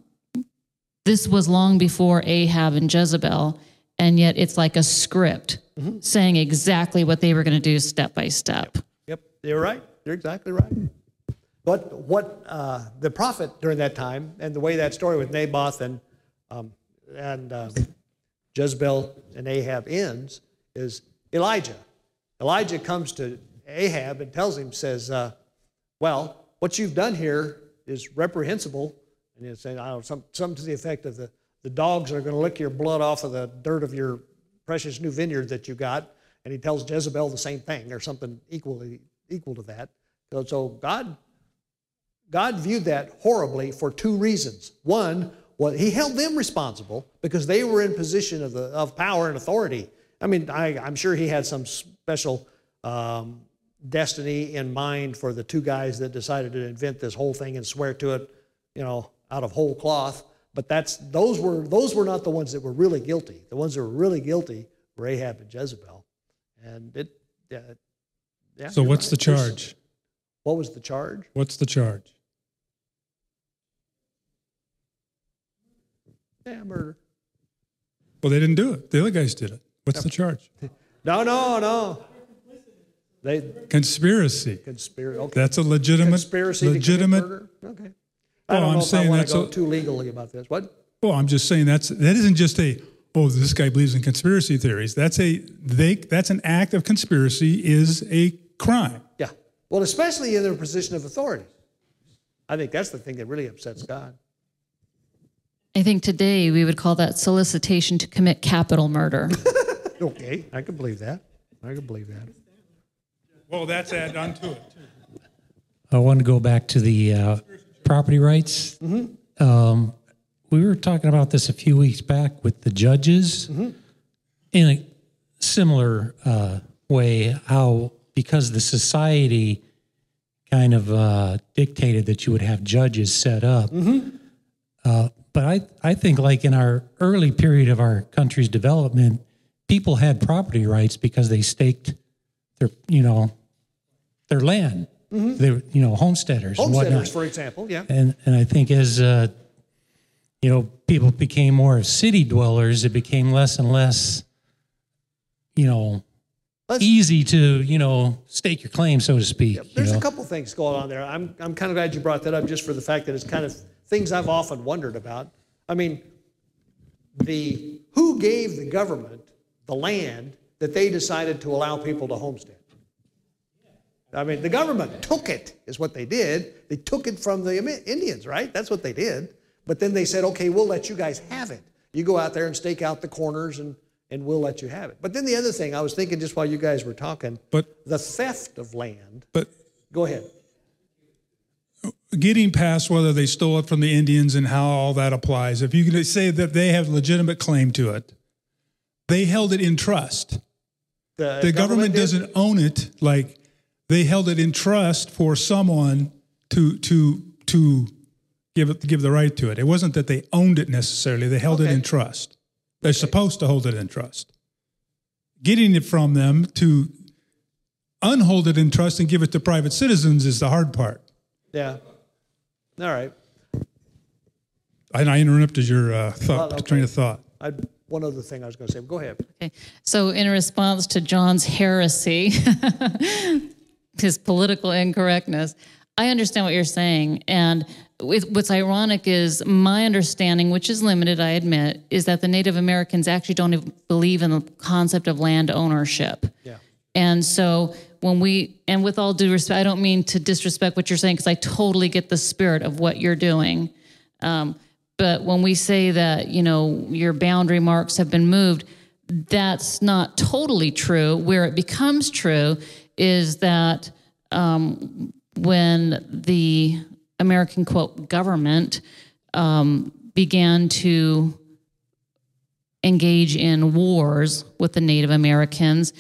this was long before Ahab and Jezebel, and yet it's like a script saying exactly what they were going to do step by step. Yep, you're right. You're exactly right. But what uh, the prophet during that time, and the way that story with Naboth and um, and uh, Jezebel and Ahab ends, is Elijah. Elijah comes to Ahab and tells him, says, uh, "Well, what you've done here is reprehensible." And he's saying, "I don't know, some, something to the effect of the the dogs are going to lick your blood off of the dirt of your precious new vineyard that you got." And he tells Jezebel the same thing, or something equally equal to that. So, God God viewed that horribly for two reasons. One, well, he held them responsible because they were in position of, the, of power and authority. I mean, I, I'm sure he had some special um, destiny in mind for the two guys that decided to invent this whole thing and swear to it, you know, out of whole cloth. But that's those were those were not the ones that were really guilty. The ones that were really guilty were Ahab and Jezebel, and it. Yeah, yeah, So you're what's the right. There's- charge? What was the charge? What's the charge? Yeah, murder. Well, they didn't do it. The other guys did it. What's the charge? No, no, no. They Conspiracy. conspiracy. Okay. That's a legitimate, conspiracy legitimate. to commit murder. Okay. I Well, don't I'm know if I saying want that's to go a- too legally about this. What? Well, I'm just saying that's that isn't just a oh this guy believes in conspiracy theories. That's a they that's an act of conspiracy is a crime. Yeah. Well, especially in their position of authority. I think that's the thing that really upsets God. I think today we would call that solicitation to commit capital murder. Okay, I can believe that. I can believe that. Well, that's added on to it. I want to go back to the uh, property rights. Um, we were talking about this a few weeks back with the judges in a similar uh, way, how because the society kind of uh, dictated that you would have judges set up. Uh, but I, I think like in our early period of our country's development, people had property rights because they staked their, you know, their land. They were, you know, homesteaders, and whatnot. Homesteaders, for example, yeah. And and I think as uh, you know, people became more city dwellers, it became less and less, you know, Let's- easy to you know stake your claim, so to speak. you There's know? a couple things going on there. I'm, I'm kind of glad you brought that up just for the fact that it's kind of things I've often wondered about. I mean, the who gave the government the land that they decided to allow people to homestead? I mean, the government took it, is what they did. They took it from the Indians, right? That's what they did. But then they said, okay, we'll let you guys have it. You go out there and stake out the corners and, and we'll let you have it. But then the other thing, I was thinking just while you guys were talking, But the theft of land. but Go ahead. getting past whether they stole it from the Indians and how all that applies, if you can say that they have legitimate claim to it, they held it in trust. The government, did? doesn't own it. Like they held it in trust for someone to to to give it give the right to it. It wasn't that they owned it necessarily. They held it in trust. They're supposed to hold it in trust. Getting it from them to unhold it in trust and give it to private citizens is the hard part. Yeah. All right. And I interrupted your uh, thought, Oh, okay. train of thought. I one other thing I was going to say. Go ahead. Okay. So, in response to John's heresy, his political incorrectness, I understand what you're saying. And with, what's ironic is my understanding, which is limited, I admit, is that the Native Americans actually don't even believe in the concept of land ownership. Yeah. And so when we, and with all due respect, I don't mean to disrespect what you're saying because I totally get the spirit of what you're doing. Um, but when we say that, you know, your boundary marks have been moved, that's not totally true. Where it becomes true is that um, when the American quote government um, began to engage in wars with the Native Americans.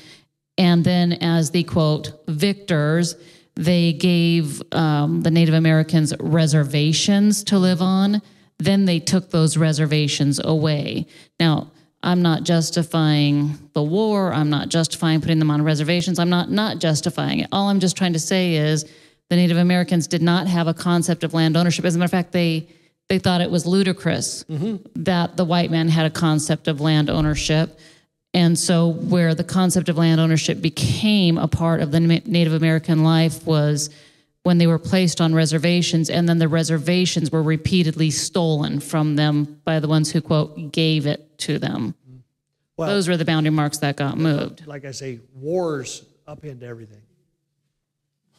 And then, as the quote victors, they gave um, the Native Americans reservations to live on. Then they took those reservations away. Now, I'm not justifying the war. I'm not justifying putting them on reservations. I'm not not justifying it. All I'm just trying to say is the Native Americans did not have a concept of land ownership. As a matter of fact, they they thought it was ludicrous mm-hmm. that the white man had a concept of land ownership. And so, where the concept of land ownership became a part of the Native American life was when they were placed on reservations, and then the reservations were repeatedly stolen from them by the ones who, quote, gave it to them. Mm-hmm. Well- Those were the boundary marks that got moved. like I say, wars upend everything.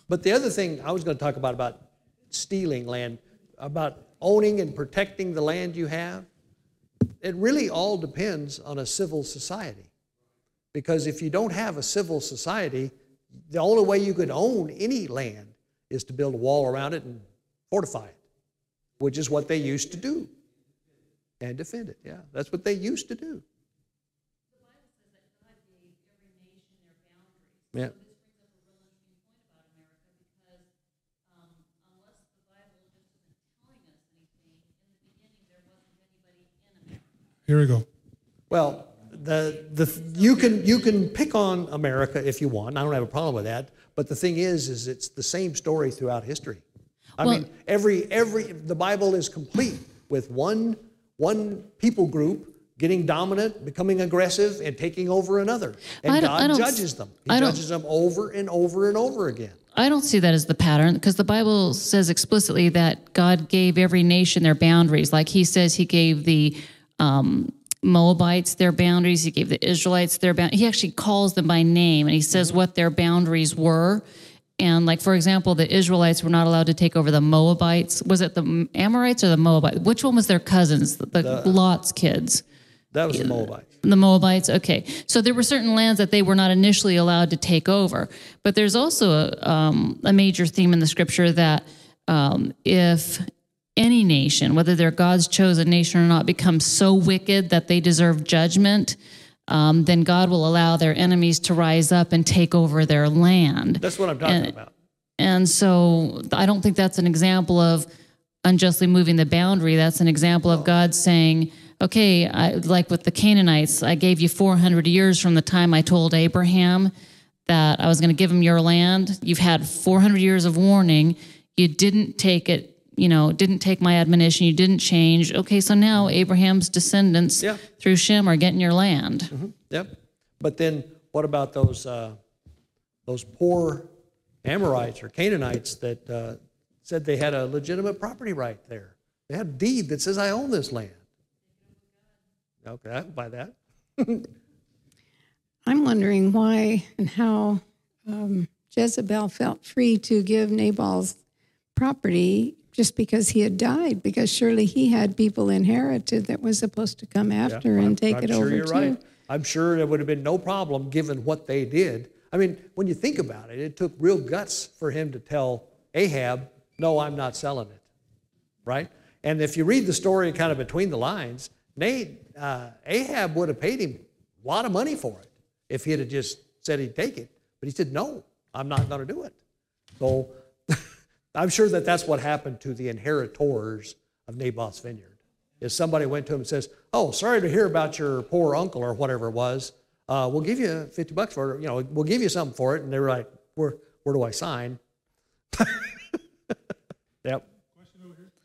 But the other thing I was going to talk about about stealing land, about owning and protecting the land you have, it really all depends on a civil society. Because if you don't have a civil society, the only way you could own any land is to build a wall around it and fortify it, which is what they used to do. And defend it, yeah. That's what they used to do. Yeah. Here we go. Well, the, the, you, can, you can pick on America if you want. I don't have a problem with that. But the thing is, is it's the same story throughout history. I Well- mean, every, every, the Bible is complete with one, one people group getting dominant, becoming aggressive, and taking over another. And I don't- I God judges them. He I judges them over and over and over again. I don't see that as the pattern because the Bible says explicitly that God gave every nation their boundaries. Like he says, he gave the um, Moabites their boundaries, he gave the Israelites their boundaries. He actually calls them by name and he says what their boundaries were. And, like, for example, the Israelites were not allowed to take over the Moabites. Was it the Amorites or the Moabites? Which one was their cousins? The, Lot's kids. That was the Moabites. The Moabites, okay. So there were certain lands that they were not initially allowed to take over. But there's also a, um, a major theme in the scripture that um, if any nation, whether they're God's chosen nation or not, becomes so wicked that they deserve judgment, um, then God will allow their enemies to rise up and take over their land. That's what I'm talking And- about. And so I don't think that's an example of unjustly moving the boundary. That's an example of God saying, okay, I, like with the Canaanites, I gave you 400 years from the time I told Abraham that I was going to give him your land. You've had 400 years of warning. You didn't take it, you know, didn't take my admonition. You didn't change. Okay, so now Abraham's descendants Yeah. through Shem are getting your land. Yep. But then what about those, uh, those poor Amorites or Canaanites that uh, said they had a legitimate property right there? They had a deed that says, I own this land. Okay, I can buy that. I'm wondering why and how um, Jezebel felt free to give Nabal's property just because he had died, because surely he had people inherited that was supposed to come after I'm- and take I'm it sure over you're too. right. I'm sure there would have been no problem given what they did. I mean, when you think about it, it took real guts for him to tell Ahab, no, I'm not selling it, right? And if you read the story kind of between the lines, Nate, uh, Ahab would have paid him a lot of money for it if he had just said he'd take it. But he said, no, I'm not going to do it. So I'm sure that that's what happened to the inheritors of Naboth's vineyard. Is somebody went to him and says, "Oh, sorry to hear about your poor uncle or whatever it was. Uh, we'll give you 50 bucks for it. You know, we'll give you something for it." And they were like, "Where, where do I sign?" yep.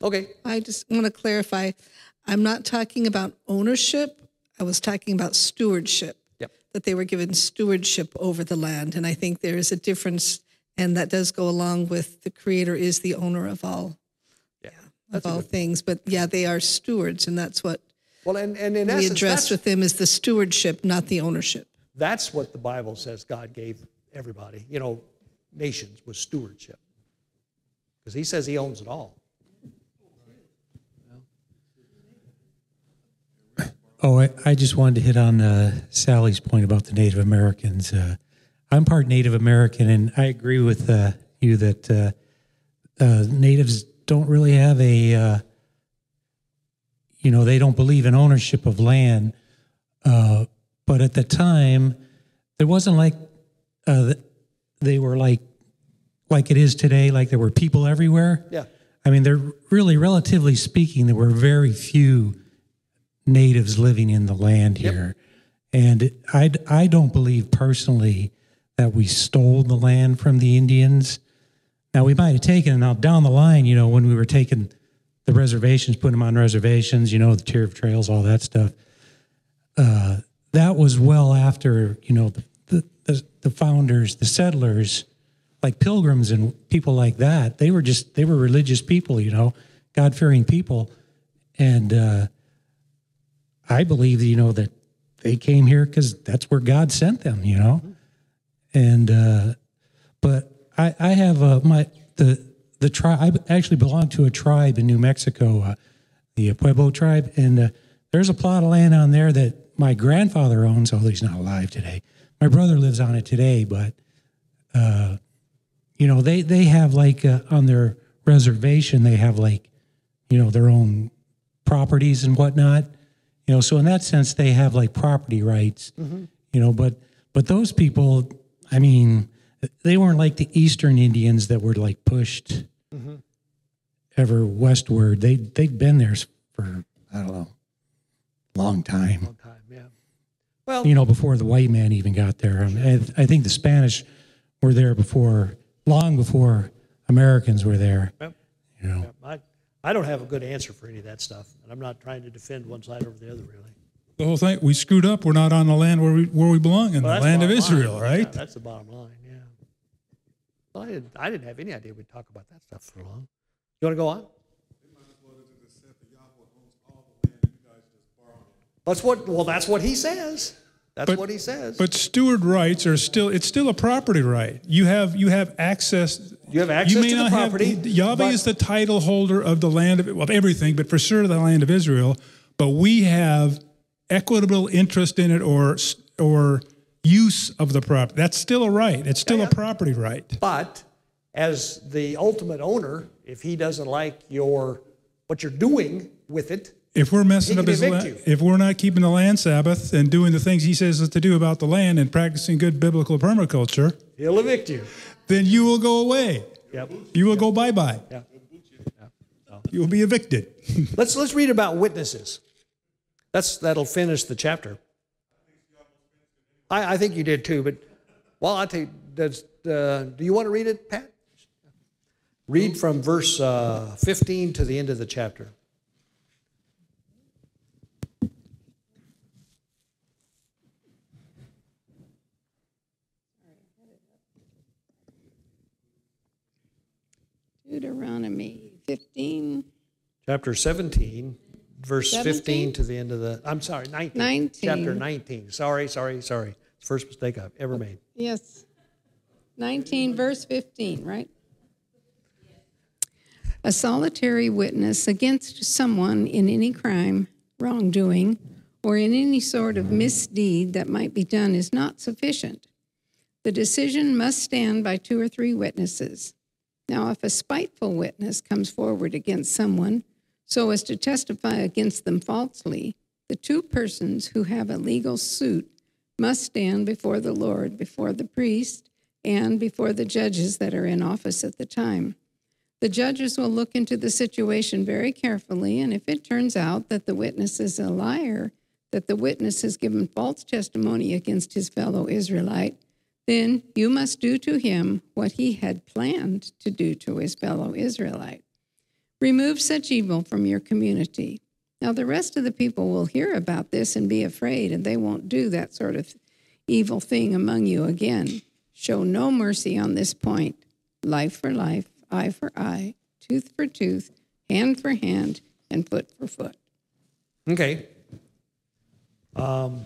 Okay. I just want to clarify. I'm not talking about ownership. I was talking about stewardship. Yep. That they were given stewardship over the land, and I think there is a difference, and that does go along with the Creator is the owner of all, Yeah. of all things. But yeah, they are stewards, and that's what Well, and, and in we essence, address with them is the stewardship, not the ownership. that's what the Bible says God gave everybody. You know, nations was stewardship because He says He owns it all. Oh, I, I just wanted to hit on uh, Sally's point about the Native Americans. Uh, I'm part Native American, and I agree with uh, you that uh, uh, natives don't really have a, uh, you know, they don't believe in ownership of land. Uh, but at the time, there wasn't like uh, they were like like it is today. Like there were people everywhere. Yeah. I mean, they're really, relatively speaking, there were very few natives living in the land here. yep. And I, I don't believe personally that we stole the land from the Indians. Now we might have taken it now down the line, you know, when we were taking the reservations, putting them on reservations, you know, the tier of trails, all that stuff. Uh, that was well after, you know, the, the, the, the founders, the settlers, like pilgrims and people like that. They were just they were religious people, you know, God fearing people, and uh, I believe, you know, that they came here because that's where God sent them, you know, and uh, but I, I have uh, my the the tribe. I actually belong to a tribe in New Mexico, uh, the Pueblo tribe, and uh, there's a plot of land on there that my grandfather owns. Although he's not alive today, my brother lives on it today. But uh, you know, they they have like uh, on their reservation, they have like you know their own properties and whatnot. You know, so in that sense, they have like property rights. You know, but but those people, I mean they weren't like the Eastern Indians that were like pushed mm-hmm. ever westward. They they'd been there for I don't know, long time. Long time, yeah. Well, You know, before the white man even got there. I, mean, I, I think the Spanish were there before, long before Americans were there. Yep. You know, I, I don't have a good answer for any of that stuff, and I'm not trying to defend one side over the other, really. The whole thing, we screwed up. We're not on the land where we where we belong in Well, the land of bottom line. Israel, Yeah, right? that's the bottom line, yeah. Well, I didn't, I didn't have any idea we'd talk about that stuff for long. You want to go on? That's what, well, that's what he says. That's But- what he says. But steward rights are still it's still a property right. You have you have access You have access may to the not have- property, Yahweh but- is the title holder of the land of, of everything, but for sure the land of Israel. But we have equitable interest in it or or use of the property. That's still a right. It's still Yeah, a property right. But as the ultimate owner, if he doesn't like your, what you're doing with it, If we're messing up his land, if we're not keeping the land Sabbath and doing the things he says us to do about the land and practicing good biblical permaculture, he'll evict you. then you will go away. Yep. You will go bye bye. Yeah. You will be evicted. Let's let's read about witnesses. That's that'll finish the chapter. I, I think you did too, but well, I tell you, does uh, do you want to read it, Pat? Read from verse uh, 15 to the end of the chapter. Deuteronomy 15, Chapter 17, verse 15 to the end of the. I'm sorry, 19. 19. Chapter 19. Sorry, sorry, sorry. First mistake I've ever made. yes, 19, verse 15, right? A solitary witness against someone in any crime, wrongdoing, or in any sort of misdeed that might be done is not sufficient. The decision must stand by two or three witnesses. Now, if a spiteful witness comes forward against someone so as to testify against them falsely, the two persons who have a legal suit must stand before the Lord, before the priest, and before the judges that are in office at the time. The judges will look into the situation very carefully, and if it turns out that the witness is a liar, that the witness has given false testimony against his fellow Israelite, then you must do to him what he had planned to do to his fellow Israelite. Remove such evil from your community. Now, the rest of the people will hear about this and be afraid, and they won't do that sort of evil thing among you again. Show no mercy on this point life for life, eye for eye, tooth for tooth, hand for hand, and foot for foot. Okay. Um,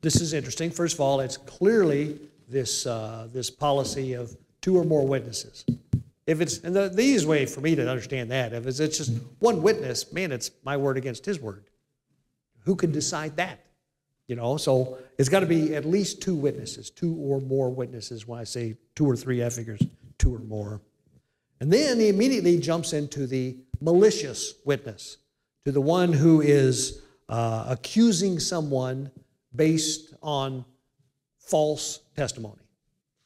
this is interesting. First of all, it's clearly this, uh, this policy of two or more witnesses. If it's, and the, the easiest way for me to understand that, if it's, it's just one witness, man, it's my word against his word. Who can decide that? You know, so it's got to be at least two witnesses, two or more witnesses. When I say two or three, I figures two or more. And then he immediately jumps into the malicious witness, to the one who is uh, accusing someone based on false testimony.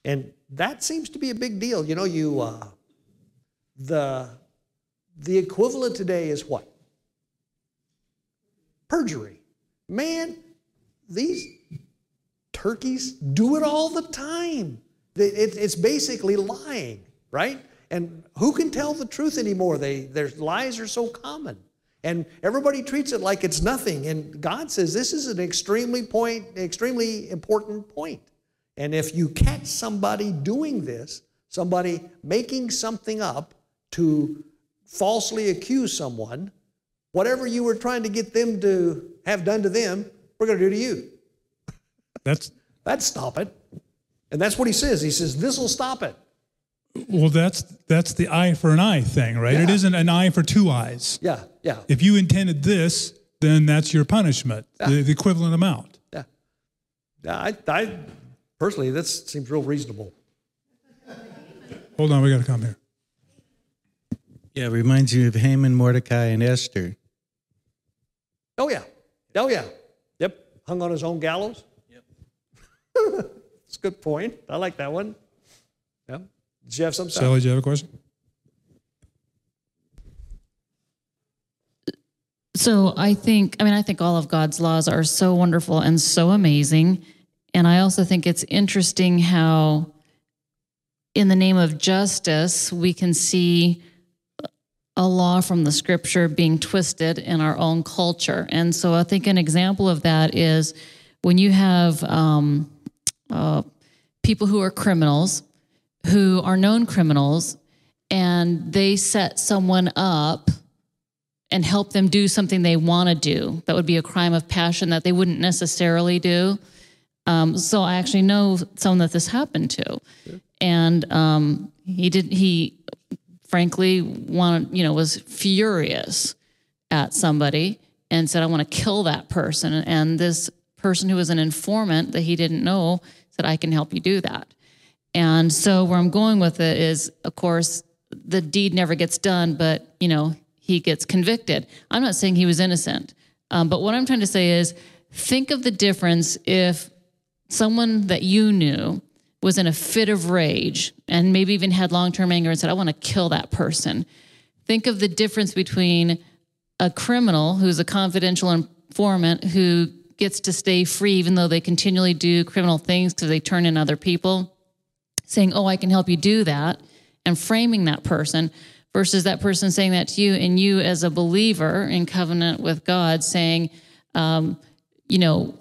And that seems to be a big deal. You know, you uh, the the equivalent today is what? Perjury. Man, these turkeys do it all the time. It's basically lying, right? And who can tell the truth anymore? They, their lies are so common. And everybody treats it like it's nothing. And God says this is an extremely point, extremely important point. And if you catch somebody doing this, somebody making something up to falsely accuse someone, whatever you were trying to get them to have done to them, we're going to do to you. That's That'd stop it. And that's what he says. He says, this will stop it. well, that's that's the eye for an eye thing, right? It Yeah. isn't an eye for two eyes. Yeah, yeah, If you intended this, then that's your punishment, the, the equivalent amount. yeah. Yeah, I, I personally, this seems real reasonable. Hold on, we got to come here. Yeah, it reminds you of Haman, Mordecai, and Esther. Oh, yeah. Oh, yeah. Yep. Hung on his own gallows. Yep. It's a good point. I like that one. Yeah. Did you have something? Sally, do you have a question? So I think, I mean, I think all of God's laws are so wonderful and so amazing. And I also think it's interesting how, in the name of justice, we can see a law from the scripture being twisted in our own culture. And so I think an example of that is when you have um, uh, people who are criminals, who are known criminals, and they set someone up and help them do something they want to do that would be a crime of passion that they wouldn't necessarily do. Um, so I actually know someone that this happened to, and um, he did. He frankly wanted, you know, was furious at somebody and said, "I want to kill that person." And this person who was an informant that he didn't know said, "I can help you do that." And so where I'm going with it is, of course, the deed never gets done, but you know he gets convicted. I'm not saying he was innocent, um, but what I'm trying to say is, think of the difference if someone that you knew was in a fit of rage and maybe even had long-term anger and said, "I want to kill that person." Think of the difference between a criminal who's a confidential informant who gets to stay free even though they continually do criminal things because they turn in other people saying, Oh, I can help you do that, and framing that person versus that person saying that to you, and you as a believer in covenant with God saying, um, you know,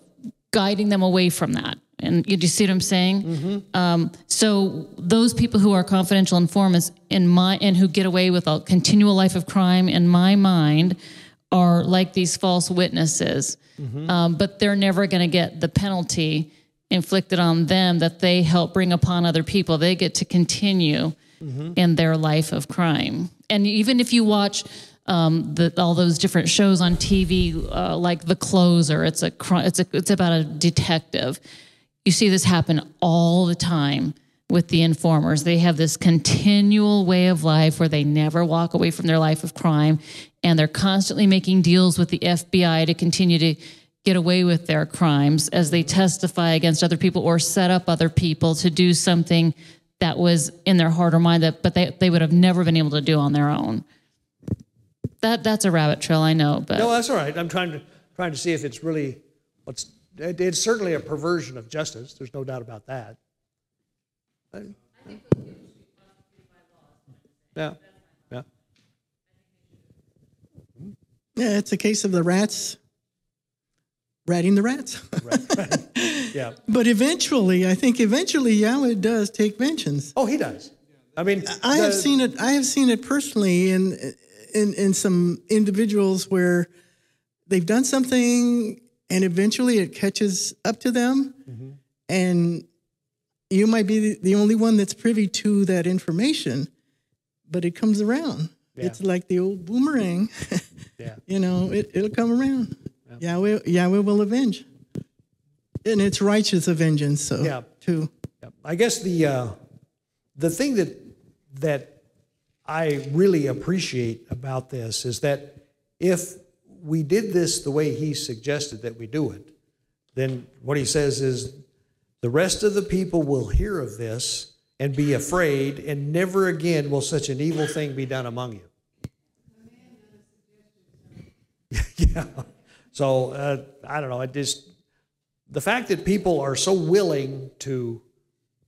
guiding them away from that. And you, do you see what I'm saying? Um, so those people who are confidential informants in my and who get away with a continual life of crime, in my mind, are like these false witnesses. Um, but they're never going to get the penalty inflicted on them that they help bring upon other people. They get to continue in their life of crime. And even if you watch um, the, all those different shows on TV, uh, like The Closer, it's a it's a it's about a detective. You see this happen all the time with the informers. They have this continual way of life where they never walk away from their life of crime, and they're constantly making deals with the FBI to continue to get away with their crimes as they testify against other people or set up other people to do something that was in their heart or mind that but they, they would have never been able to do on their own. That that's a rabbit trail, I know, but No, that's all right. I'm trying to trying to see if it's really what's. It, it's certainly a perversion of justice. There's no doubt about that. Yeah, yeah, Yeah, it's a case of the rats ratting the rats. yeah. but eventually, I think eventually Yahweh does take vengeance. Oh, he does. I mean, I have seen it. I have seen it personally in in in some individuals where they've done something and eventually it catches up to them, Mm-hmm. and you might be the, only one that's privy to that information, but it comes around. Yeah. It's like the old boomerang. Yeah. you know, it, it'll come around. Yahweh, Yahweh will avenge, and it's righteous vengeance. So Yeah. too. Yeah. I guess the uh, the thing that that I really appreciate about this is that if we did this the way he suggested that we do it, then what he says is the rest of the people will hear of this and be afraid, and never again will such an evil thing be done among you. yeah. So uh, I don't know. It just the fact that people are so willing to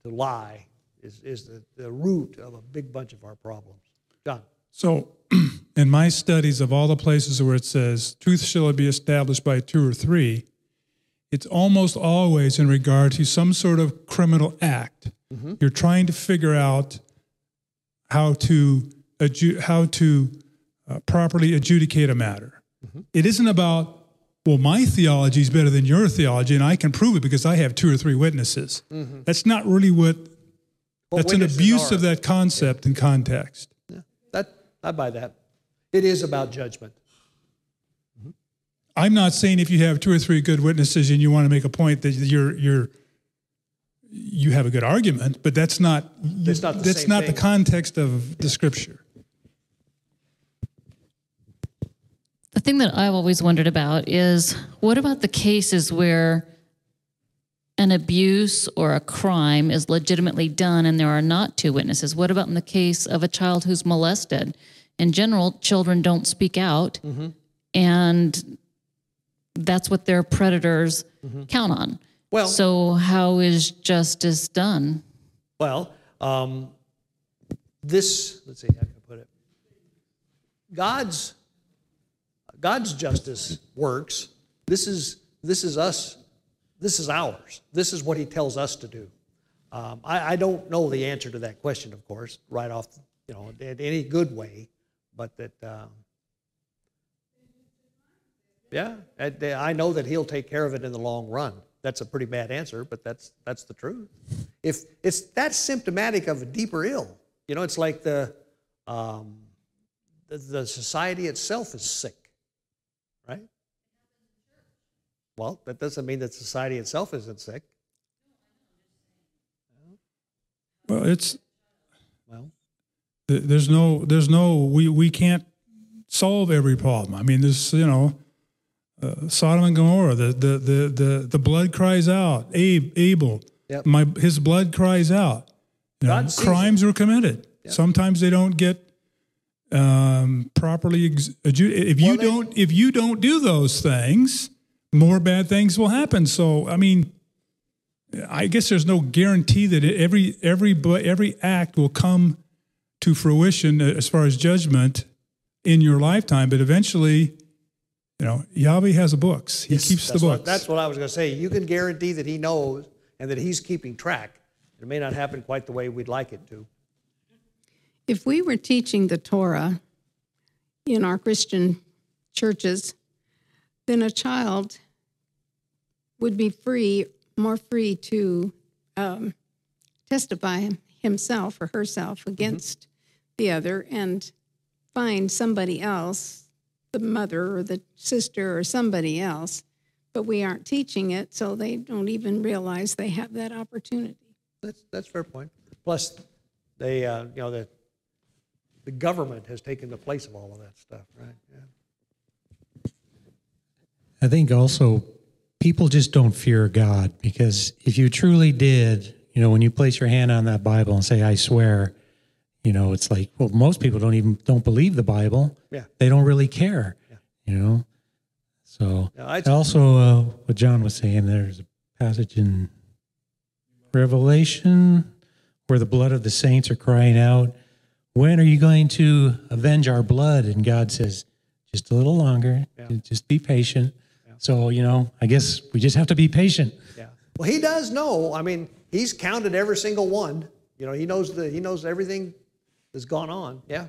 to lie is, is the, the root of a big bunch of our problems. John. So, in my studies of all the places where it says truth shall be established by two or three, it's almost always in regard to some sort of criminal act. Mm-hmm. You're trying to figure out how to adju- how to uh, properly adjudicate a matter. Mm-hmm. It isn't about well, my theology is better than your theology, and I can prove it because I have two or three witnesses. Mm-hmm. That's not really what. That's an abuse are. of that concept and context. That, I buy that. It is about judgment. I'm not saying if you have two or three good witnesses and you want to make a point that you're you're you have a good argument, but that's not That's not the that's not thing. the context of the scripture. The thing that I've always wondered about is what about the cases where an abuse or a crime is legitimately done and there are not two witnesses? What about in the case of a child who's molested? In general, children don't speak out, and that's what their predators count on. Well- so how is justice done? Well, um, this, let's see, how can I put it? God's, God's justice works. This is, this is us, this is ours. This is what he tells us to do. Um, I, I don't know the answer to that question, of course, right off, you know, in any good way, but that, um, yeah, I know that he'll take care of it in the long run. That's a pretty bad answer, but that's that's the truth. If it's that's symptomatic of a deeper ill, you know, it's like the um, the, the society itself is sick, right? Well, that doesn't mean that society itself isn't sick. Well, it's Well, there's no there's no we we can't solve every problem. I mean, there's you know uh, Sodom and Gomorrah. The the the the the blood cries out. Abe Abel. Yep. My his blood cries out. You know, crimes were committed. Sometimes they don't get um, properly ex- adju- if you Well, they- don't if you don't do those things, more bad things will happen. So I mean, I guess there's no guarantee that every every bu- every act will come to fruition as far as judgment in your lifetime, but eventually, you know, Yahweh has the books. He Yes, keeps the that's books. What, that's what I was going to say. You can guarantee that he knows and that he's keeping track. It may not happen quite the way we'd like it to. If we were teaching the Torah in our Christian churches, then a child would be free, more free to um, testify himself or herself against the other and find somebody else, the mother or the sister or somebody else. But we aren't teaching it, so they don't even realize they have that opportunity. That's that's a fair point. Plus, they uh, you know the the government has taken the place of all of that stuff, right? Yeah. I think also people just don't fear God because if you truly did, you know, when you place your hand on that Bible and say, I swear, you know, it's like, well, most people don't even don't believe the Bible. Yeah. They don't really care, Yeah. you know? So No, I- also uh, what John was saying, there's a passage in Revelation where the blood of the saints are crying out, when are you going to avenge our blood? And God says, just a little longer, just be patient. So, you know, I guess we just have to be patient. Yeah. Well, he does know. I mean, he's counted every single one. You know, he knows the he knows everything that's gone on. Yeah.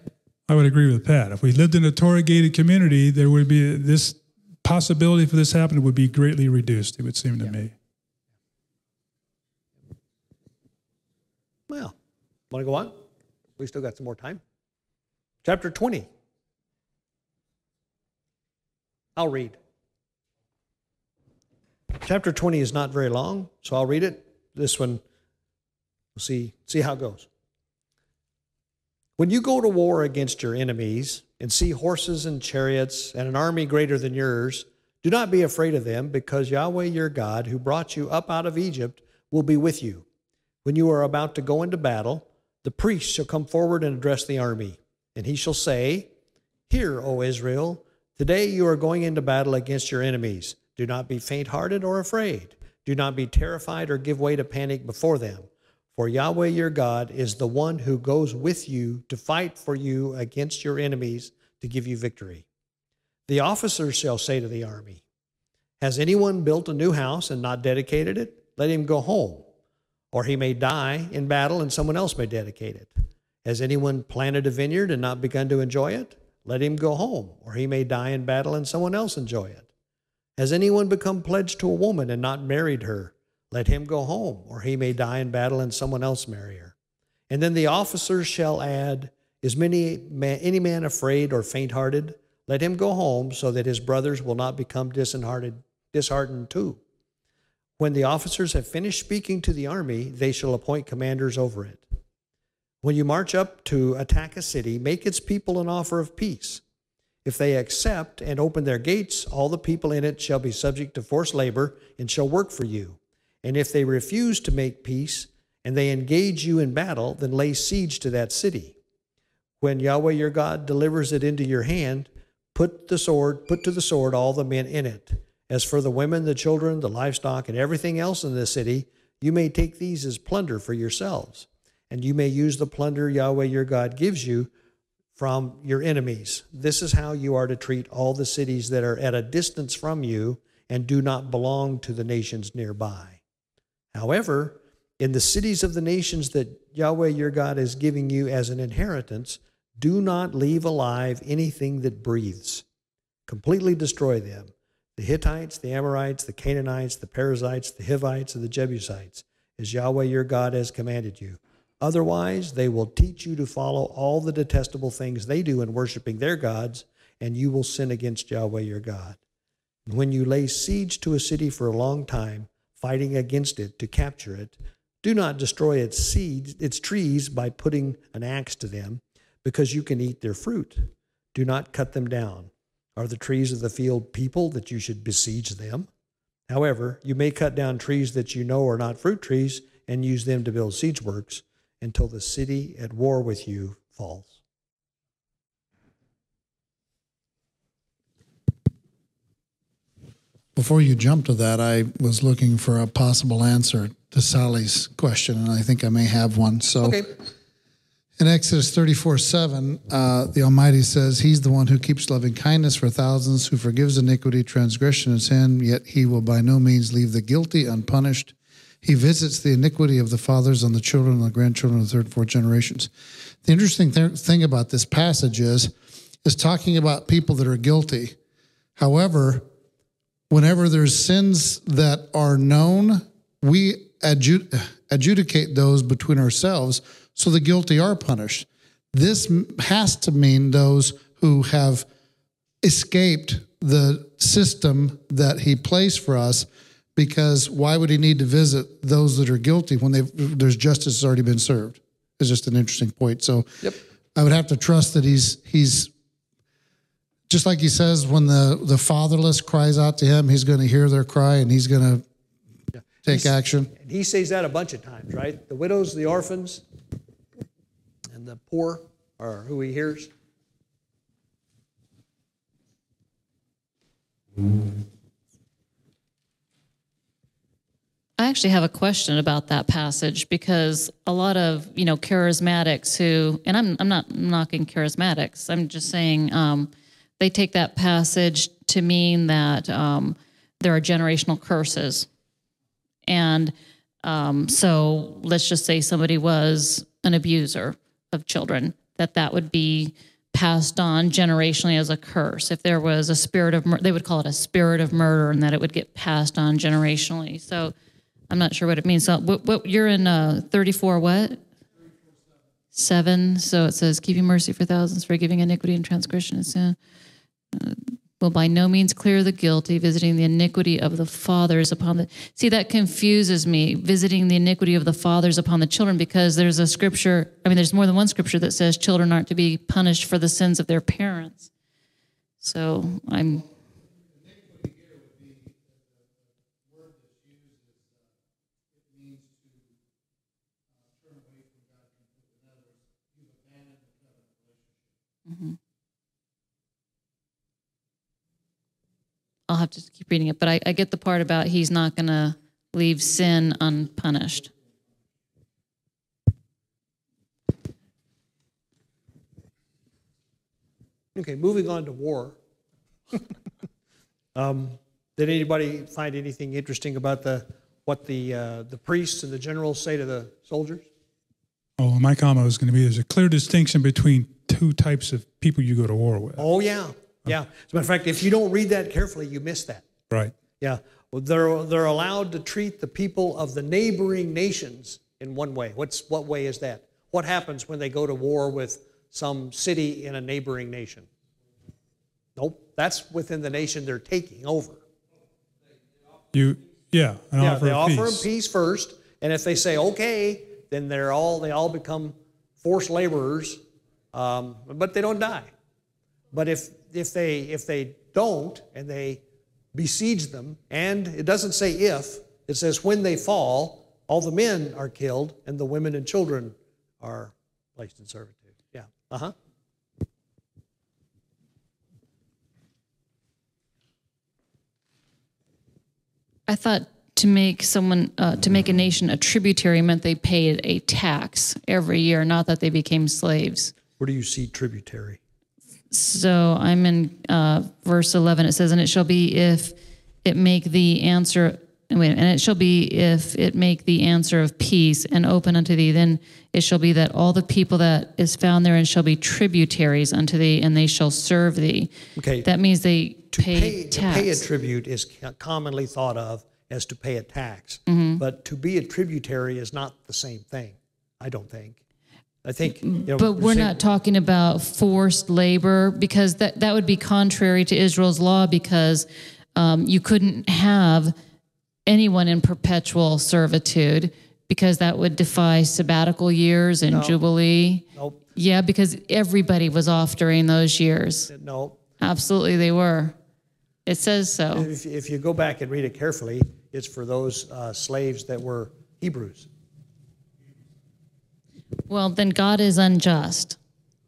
I would agree with Pat. If we lived in a Torah gated community, there would be this possibility for this happening would be greatly reduced. It would seem to me. Well, want to go on? We still got some more time. Chapter 20. I'll read. Chapter 20 is not very long, so I'll read it. This one, we'll see, see how it goes. When you go to war against your enemies and see horses and chariots and an army greater than yours, do not be afraid of them, because Yahweh your God, who brought you up out of Egypt, will be with you. When you are about to go into battle, the priest shall come forward and address the army, and he shall say, Hear, O Israel, today you are going into battle against your enemies. Do not be faint hearted or afraid. Do not be terrified or give way to panic before them. For Yahweh your God is the one who goes with you to fight for you against your enemies to give you victory. The officers shall say to the army, Has anyone built a new house and not dedicated it? Let him go home. Or he may die in battle and someone else may dedicate it. Has anyone planted a vineyard and not begun to enjoy it? Let him go home. Or he may die in battle and someone else enjoy it. Has anyone become pledged to a woman and not married her? Let him go home, or he may die in battle and someone else marry her. And then the officers shall add, Is many man, any man afraid or faint hearted? Let him go home, so that his brothers will not become disheartened, disheartened too. When the officers have finished speaking to the army, they shall appoint commanders over it. When you march up to attack a city, make its people an offer of peace. If they accept and open their gates, all the people in it shall be subject to forced labor and shall work for you. And if they refuse to make peace and they engage you in battle, then lay siege to that city. When Yahweh your God delivers it into your hand, put the sword, put to the sword all the men in it. As for the women, the children, the livestock, and everything else in the city, you may take these as plunder for yourselves, and you may use the plunder Yahweh your God gives you from your enemies. This is how you are to treat all the cities that are at a distance from you and do not belong to the nations nearby. However, in the cities of the nations that Yahweh your God is giving you as an inheritance, do not leave alive anything that breathes. Completely destroy them the Hittites, the Amorites, the Canaanites, the Perizzites, the Hivites, and the Jebusites, as Yahweh your God has commanded you. Otherwise, they will teach you to follow all the detestable things they do in worshiping their gods, and you will sin against Yahweh your God. And when you lay siege to a city for a long time, fighting against it to capture it, do not destroy its seeds, its trees by putting an axe to them, because you can eat their fruit. Do not cut them down. Are the trees of the field people that you should besiege them? However, you may cut down trees that you know are not fruit trees and use them to build siege works until the city at war with you falls. Before you jump to that, I was looking for a possible answer to Sally's question, and I think I may have one. So, Okay. in Exodus 34 7, uh, the Almighty says, He's the one who keeps loving kindness for thousands, who forgives iniquity, transgression, and sin, yet He will by no means leave the guilty unpunished. He visits the iniquity of the fathers on the children and the grandchildren of the third and fourth generations. The interesting th- thing about this passage is, is talking about people that are guilty. However, whenever there's sins that are known, we adjud- adjudicate those between ourselves, so the guilty are punished. This has to mean those who have escaped the system that he placed for us because why would he need to visit those that are guilty when they've, there's justice has already been served? It's just an interesting point. So Yep. I would have to trust that he's he's just like he says when the the fatherless cries out to him, he's going to hear their cry and he's going to take action. And he says that a bunch of times, right? The widows, the orphans, and the poor are who he hears. I actually have a question about that passage because a lot of you know charismatics who, and I'm I'm not knocking charismatics. I'm just saying um, they take that passage to mean that um, there are generational curses, and um, so let's just say somebody was an abuser of children, that that would be passed on generationally as a curse. If there was a spirit of, they would call it a spirit of murder, and that it would get passed on generationally. So I'm not sure what it means. So what, what you're in uh, 34 what? Seven. So it says, keeping mercy for thousands, forgiving iniquity and transgression and sin. Uh, will by no means clear the guilty, visiting the iniquity of the fathers upon the. See, that confuses me, visiting the iniquity of the fathers upon the children, because there's a scripture, I mean, there's more than one scripture that says children aren't to be punished for the sins of their parents. So I'm. I'll have to keep reading it, but I, I get the part about he's not going to leave sin unpunished. Okay, moving on to war. um, did anybody find anything interesting about the what the uh, the priests and the generals say to the soldiers? Oh, my comment was going to be: there's a clear distinction between two types of people you go to war with. Oh yeah, yeah. As a matter of fact, if you don't read that carefully, you miss that. Right. Yeah, well, they're they're allowed to treat the people of the neighboring nations in one way. What's what way is that? What happens when they go to war with some city in a neighboring nation? Nope, that's within the nation they're taking over. You, yeah, yeah, offer they of offer peace. them peace first, and if they say okay, then they're all they all become forced laborers, um, but they don't die. But if if they if they don't and they besiege them, and it doesn't say if, it says when they fall, all the men are killed and the women and children are placed in servitude. Yeah. Uh huh. I thought to make someone uh, to make a nation a tributary meant they paid a tax every year, not that they became slaves. Where do you see tributary? So I'm in uh, verse 11. It says, "And it shall be if it make the answer." Wait, and it shall be if it make the answer of peace and open unto thee, then it shall be that all the people that is found therein shall be tributaries unto thee, and they shall serve thee. Okay. That means they to pay, pay, to pay a tribute is commonly thought of as to pay a tax. Mm-hmm. But to be a tributary is not the same thing, I don't think. I think, you know, But we're not talking about forced labor because that, that would be contrary to Israel's law because um, you couldn't have anyone in perpetual servitude because that would defy sabbatical years and jubilee. Nope, Yeah, because everybody was off during those years. no. Absolutely, they were. It says so. If, if you go back and read it carefully, it's for those uh, slaves that were Hebrews. Well, then God is unjust.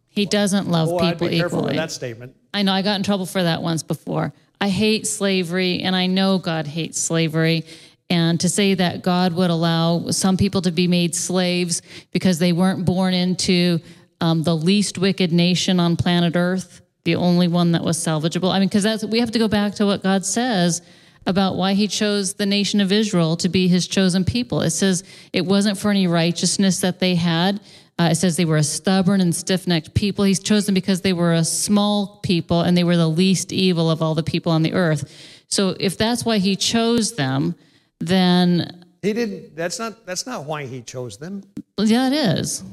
He doesn't love Oh, I'd people be careful equally. that statement. I know I got in trouble for that once before. I hate slavery, and I know God hates slavery. And to say that God would allow some people to be made slaves because they weren't born into um, the least wicked nation on planet Earth, the only one that was salvageable. I mean, because that's we have to go back to what God says about why He chose the nation of Israel to be His chosen people. It says it wasn't for any righteousness that they had. Uh, it says they were a stubborn and stiff necked people. He's chosen because they were a small people and they were the least evil of all the people on the earth. So if that's why he chose them, then He didn't, that's not, that's not why he chose them. yeah, it is.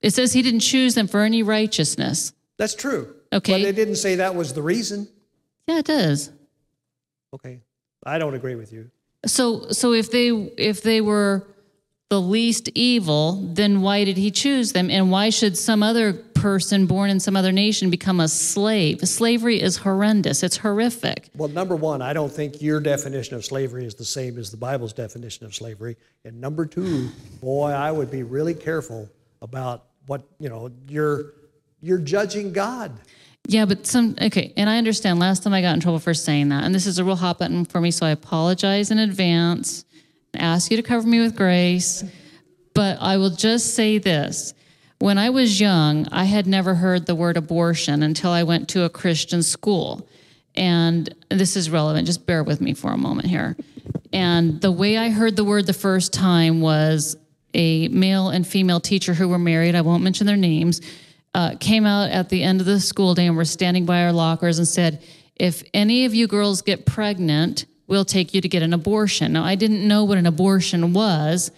It says he didn't choose them for any righteousness. That's true. Okay. But it didn't say that was the reason. Yeah, it does. Okay. I don't agree with you. So so if they if they were the least evil, then why did he choose them? And why should some other person born in some other nation become a slave? Slavery is horrendous. It's horrific. Well, number one, I don't think your definition of slavery is the same as the Bible's definition of slavery. And number two, boy, I would be really careful about what, you know, you're you're judging God. Yeah, but some okay, and I understand. Last time I got in trouble for saying that, and this is a real hot button for me, so I apologize in advance. Ask you to cover me with grace, but I will just say this: when I was young, I had never heard the word abortion until I went to a Christian school, and this is relevant. Just bear with me for a moment here. And the way I heard the word the first time was a male and female teacher who were married. I won't mention their names uh, came out at the end of the school day and were standing by our lockers and said, If any of you girls get pregnant, we'll take you to get an abortion. Now, I didn't know what an abortion was,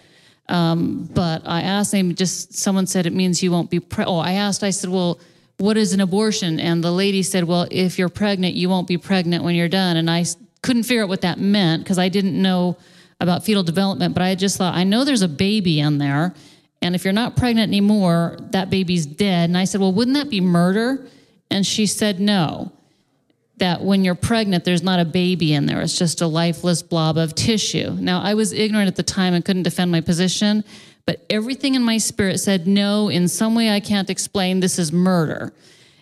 um, but I asked them, just someone said it means you won't be pregnant. Oh, I asked, I said, Well, what is an abortion? And the lady said, Well, if you're pregnant, you won't be pregnant when you're done. And I couldn't figure out what that meant because I didn't know about fetal development, but I just thought, I know there's a baby in there. And if you're not pregnant anymore, that baby's dead. And I said, Well, wouldn't that be murder? And she said, No, that when you're pregnant, there's not a baby in there. It's just a lifeless blob of tissue. Now, I was ignorant at the time and couldn't defend my position, but everything in my spirit said, No, in some way I can't explain, this is murder.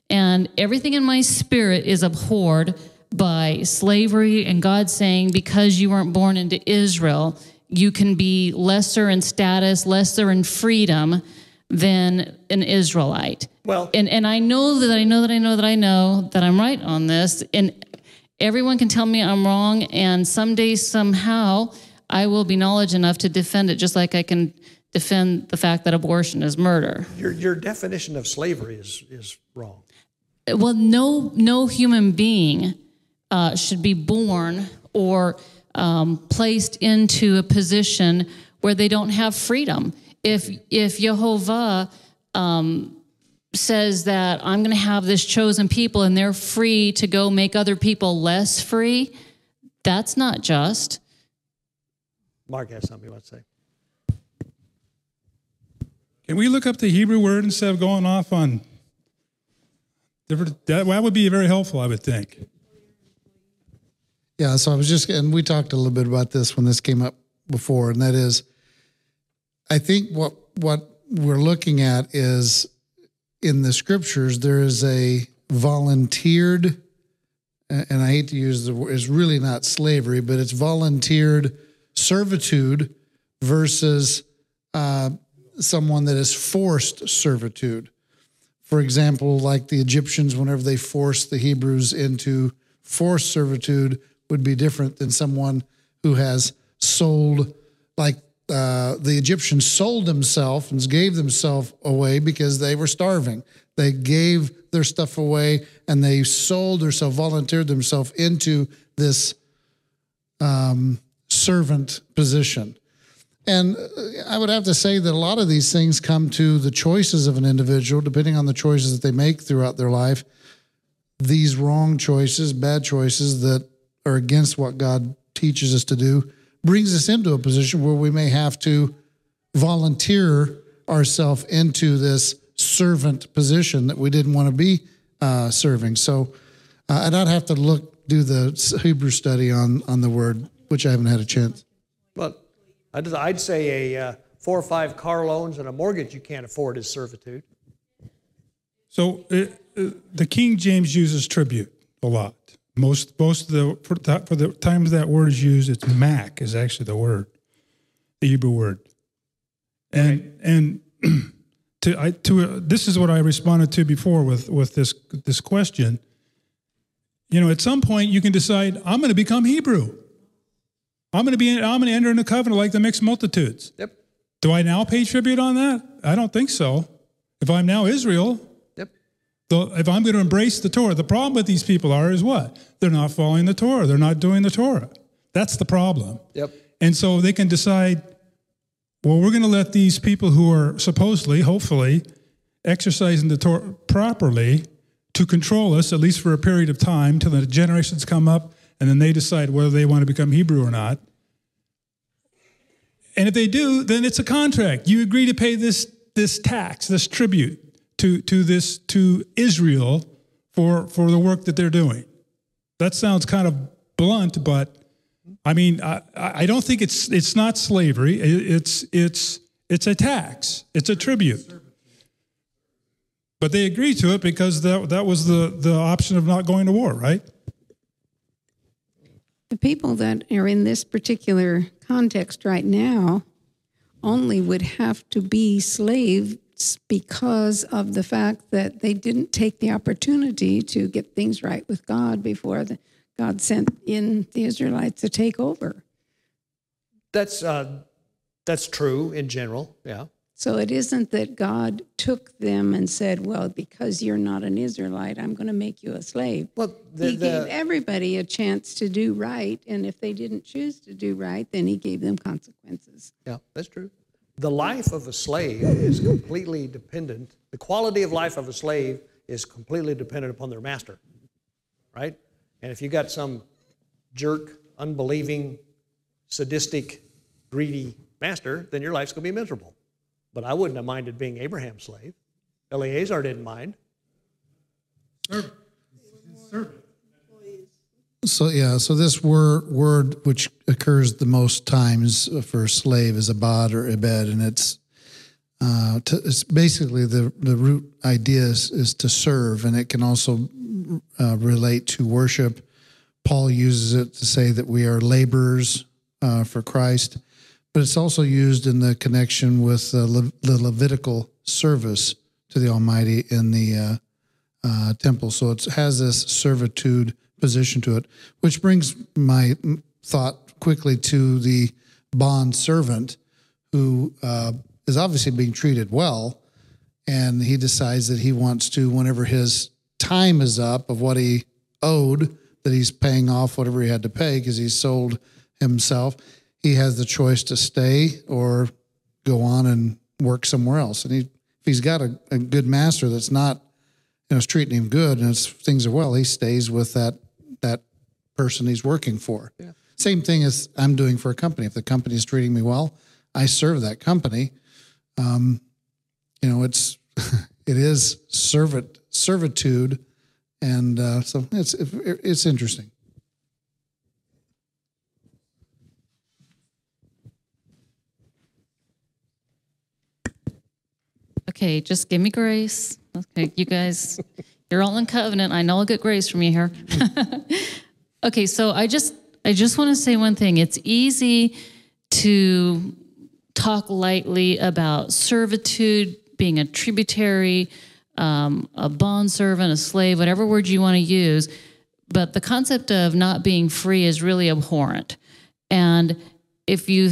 And everything in my spirit is abhorred by slavery and God saying, Because you weren't born into Israel, you can be lesser in status, lesser in freedom than an Israelite. Well- and and I know that I know that I know that I know that I'm right on this, and everyone can tell me I'm wrong, and someday somehow I will be knowledge enough to defend it, just like I can defend the fact that abortion is murder. Your, your definition of slavery is, is wrong. Well, no, no human being uh, should be born or um, placed into a position where they don't have freedom. If if Jehovah um, says that I'm going to have this chosen people and they're free to go make other people less free, that's not just. Mark has something he wants to say. Can we look up the Hebrew word instead of going off on different? That, that would be very helpful, I would think. Yeah, so I was just, and we talked a little bit about this when this came up before, and that is, I think what what we're looking at is in the scriptures there is a volunteered, and I hate to use the word, it's really not slavery, but it's volunteered servitude versus uh, someone that is forced servitude. For example, like the Egyptians, whenever they forced the Hebrews into forced servitude, would be different than someone who has sold, like uh, the Egyptians sold themselves and gave themselves away because they were starving. They gave their stuff away and they sold themselves, volunteered themselves into this um, servant position. And uh, I would have to say that a lot of these things come to the choices of an individual, depending on the choices that they make throughout their life. These wrong choices, bad choices that are against what God teaches us to do, brings us into a position where we may have to volunteer ourselves into this servant position that we didn't want to be uh, serving. So, uh, and I'd have to look do the Hebrew study on on the word, which I haven't had a chance. Well, I'd, I'd say a uh, four or five car loans and a mortgage you can't afford is servitude. So uh, uh, the King James uses tribute a lot. Most most of the for, for the times that word is used, it's mas is actually the word, the Hebrew word, and and to I to uh, this is what I responded to before with with this this question. You know, at some point you can decide I'm going to become Hebrew. I'm going to be I'm going to enter into covenant like the mixed multitudes. Yep. Do I now pay tribute on that? I don't think so. If I'm now Israel. The, if I'm going to embrace the Torah, the problem with these people are is what? They're not following the Torah. They're not doing the Torah. That's the problem. Yep. And so they can decide, well, we're going to let these people who are supposedly, hopefully, exercising the Torah properly to control us, at least for a period of time, till the generations come up, and then they decide whether they want to become Hebrew or not. And if they do, then it's a contract. You agree to pay this this tax, this tribute to to this to Israel for for the work that they're doing. That sounds kind of blunt, but I mean, I, I don't think it's it's not slavery. It's it's it's a tax. It's a tribute. But they agreed to it because that that was the the option of not going to war, right? The people that are in this particular context right now only would have to be slaves because of the fact that they didn't take the opportunity to get things right with God before the, God sent in the Israelites to take over. That's, uh, that's true in general. Yeah. So it isn't that God took them and said, Well, because you're not an Israelite, I'm going to make you a slave. Well, the, he gave everybody a chance to do right. And if they didn't choose to do right, then he gave them consequences. yeah, that's true. The life of a slave is completely dependent. The quality of life of a slave is completely dependent upon their master, right? And if you got some jerk, unbelieving, sadistic, greedy master, then your life's going to be miserable. But I wouldn't have minded being Abraham's slave. Eleazar didn't mind. So yeah, so this word word which occurs the most times for slave is abad or ibed, and it's uh, to, it's basically the the root idea is, is to serve, and it can also uh, relate to worship. Paul uses it to say that we are laborers uh, for Christ, but it's also used in the connection with Le- the Levitical service to the Almighty in the uh, uh, temple. So it has this servitude position to it, which brings my thought quickly to the bond servant who uh, is obviously being treated well. And he decides that he wants to, whenever his time is up of what he owed, that he's paying off whatever he had to pay because he sold himself, he has the choice to stay or go on and work somewhere else. And he, if he's got a, a good master that's not, you know, treating him good and it's, things are well, he stays with that person he's working for. Yeah. Same thing as I'm doing for a company. If the company is treating me well, I serve that company. Um, you know, it's it is servant servitude, and uh, so it's it's interesting. Okay, just give me grace. Okay, you guys, you're all in covenant. I know I'll get grace from you here. okay, so I just I just want to say one thing. It's easy to talk lightly about servitude, being a tributary, um, a bond servant, a slave, whatever word you want to use. But the concept of not being free is really abhorrent. And if you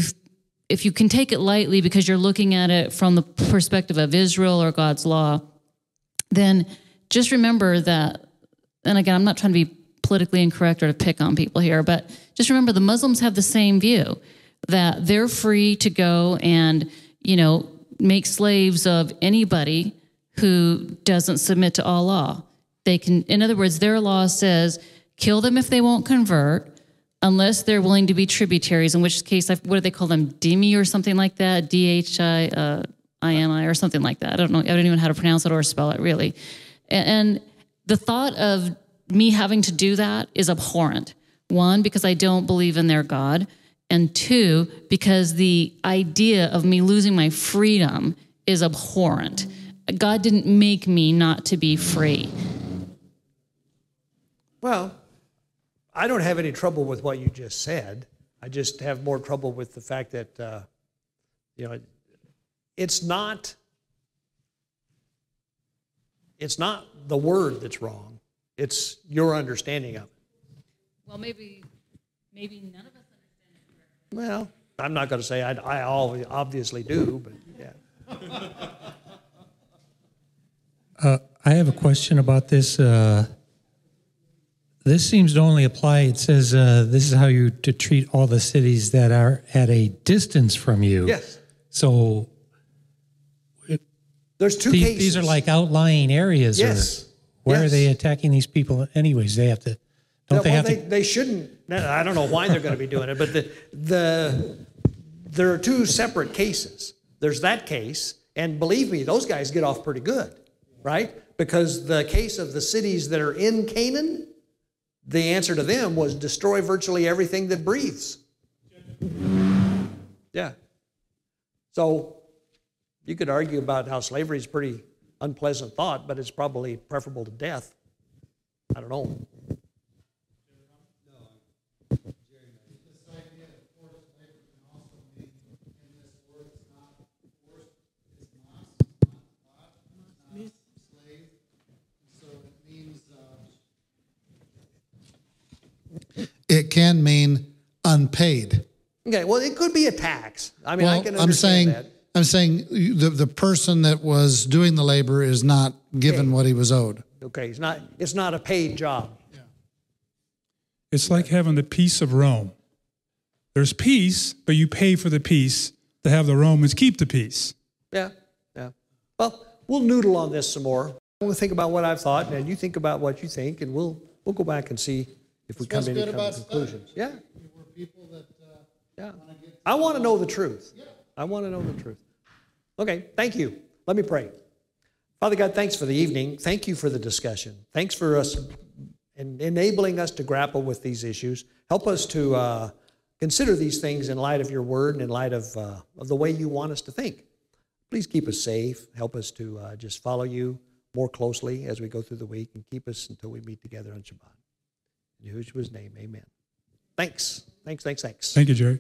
if you can take it lightly because you're looking at it from the perspective of Israel or God's law, then just remember that, and again, I'm not trying to be politically incorrect or to pick on people here, but just remember the Muslims have the same view that they're free to go and, you know, make slaves of anybody who doesn't submit to Allah. They can, in other words, their law says kill them if they won't convert, unless they're willing to be tributaries, in which case, what do they call them? Dhimmi or something like that? D H I uh, I N I or something like that. I don't know. I don't even know how to pronounce it or spell it really. And the thought of me having to do that is abhorrent. One, because I don't believe in their God. And two, because the idea of me losing my freedom is abhorrent. God didn't make me not to be free. Well, I don't have any trouble with what you just said. I just have more trouble with the fact that, uh, you know, it's not it's not the word that's wrong. It's your understanding of it. Well, maybe maybe none of us understand it. Well, I'm not going to say I, I obviously do, but yeah. uh, I have a question about this. Uh, this seems to only apply. It says uh, this is how you to treat all the cities that are at a distance from you. Yes. So there's two these, cases. These are like outlying areas. Yes. Where yes. are they attacking these people? Anyways, they have to. Don't yeah, they well, have they, to? They shouldn't. I don't know why they're going to be doing it, but the the there are two separate cases. There's that case, and believe me, those guys get off pretty good, right? Because the case of the cities that are in Canaan, the answer to them was destroy virtually everything that breathes. Yeah. So you could argue about how slavery is pretty unpleasant thought, but it's probably preferable to death. I don't know. It can mean unpaid. Okay, well, it could be a tax. I mean, well, I can understand I'm saying, that. I'm saying the, the person that was doing the labor is not given what he was owed. Okay, it's not, it's not a paid job. Yeah. It's like having the peace of Rome. There's peace, but you pay for the peace to have the Romans keep the peace. Yeah, yeah. Well, we'll noodle on this some more. We'll think about what I've thought, and you think about what you think, and we'll we'll go back and see if we come to any kind of conclusions. Yeah. Uh, yeah. I want to know the truth. I want to know the truth. Okay, thank you. Let me pray. Father God, thanks for the evening. Thank you for the discussion. Thanks for us and enabling us to grapple with these issues. Help us to uh, consider these things in light of your word and in light of, uh, of the way you want us to think. Please keep us safe. Help us to uh, just follow you more closely as we go through the week and keep us until we meet together on Shabbat. In Yahushua's name, amen. Thanks. Thanks, thanks, thanks. Thank you, Jerry.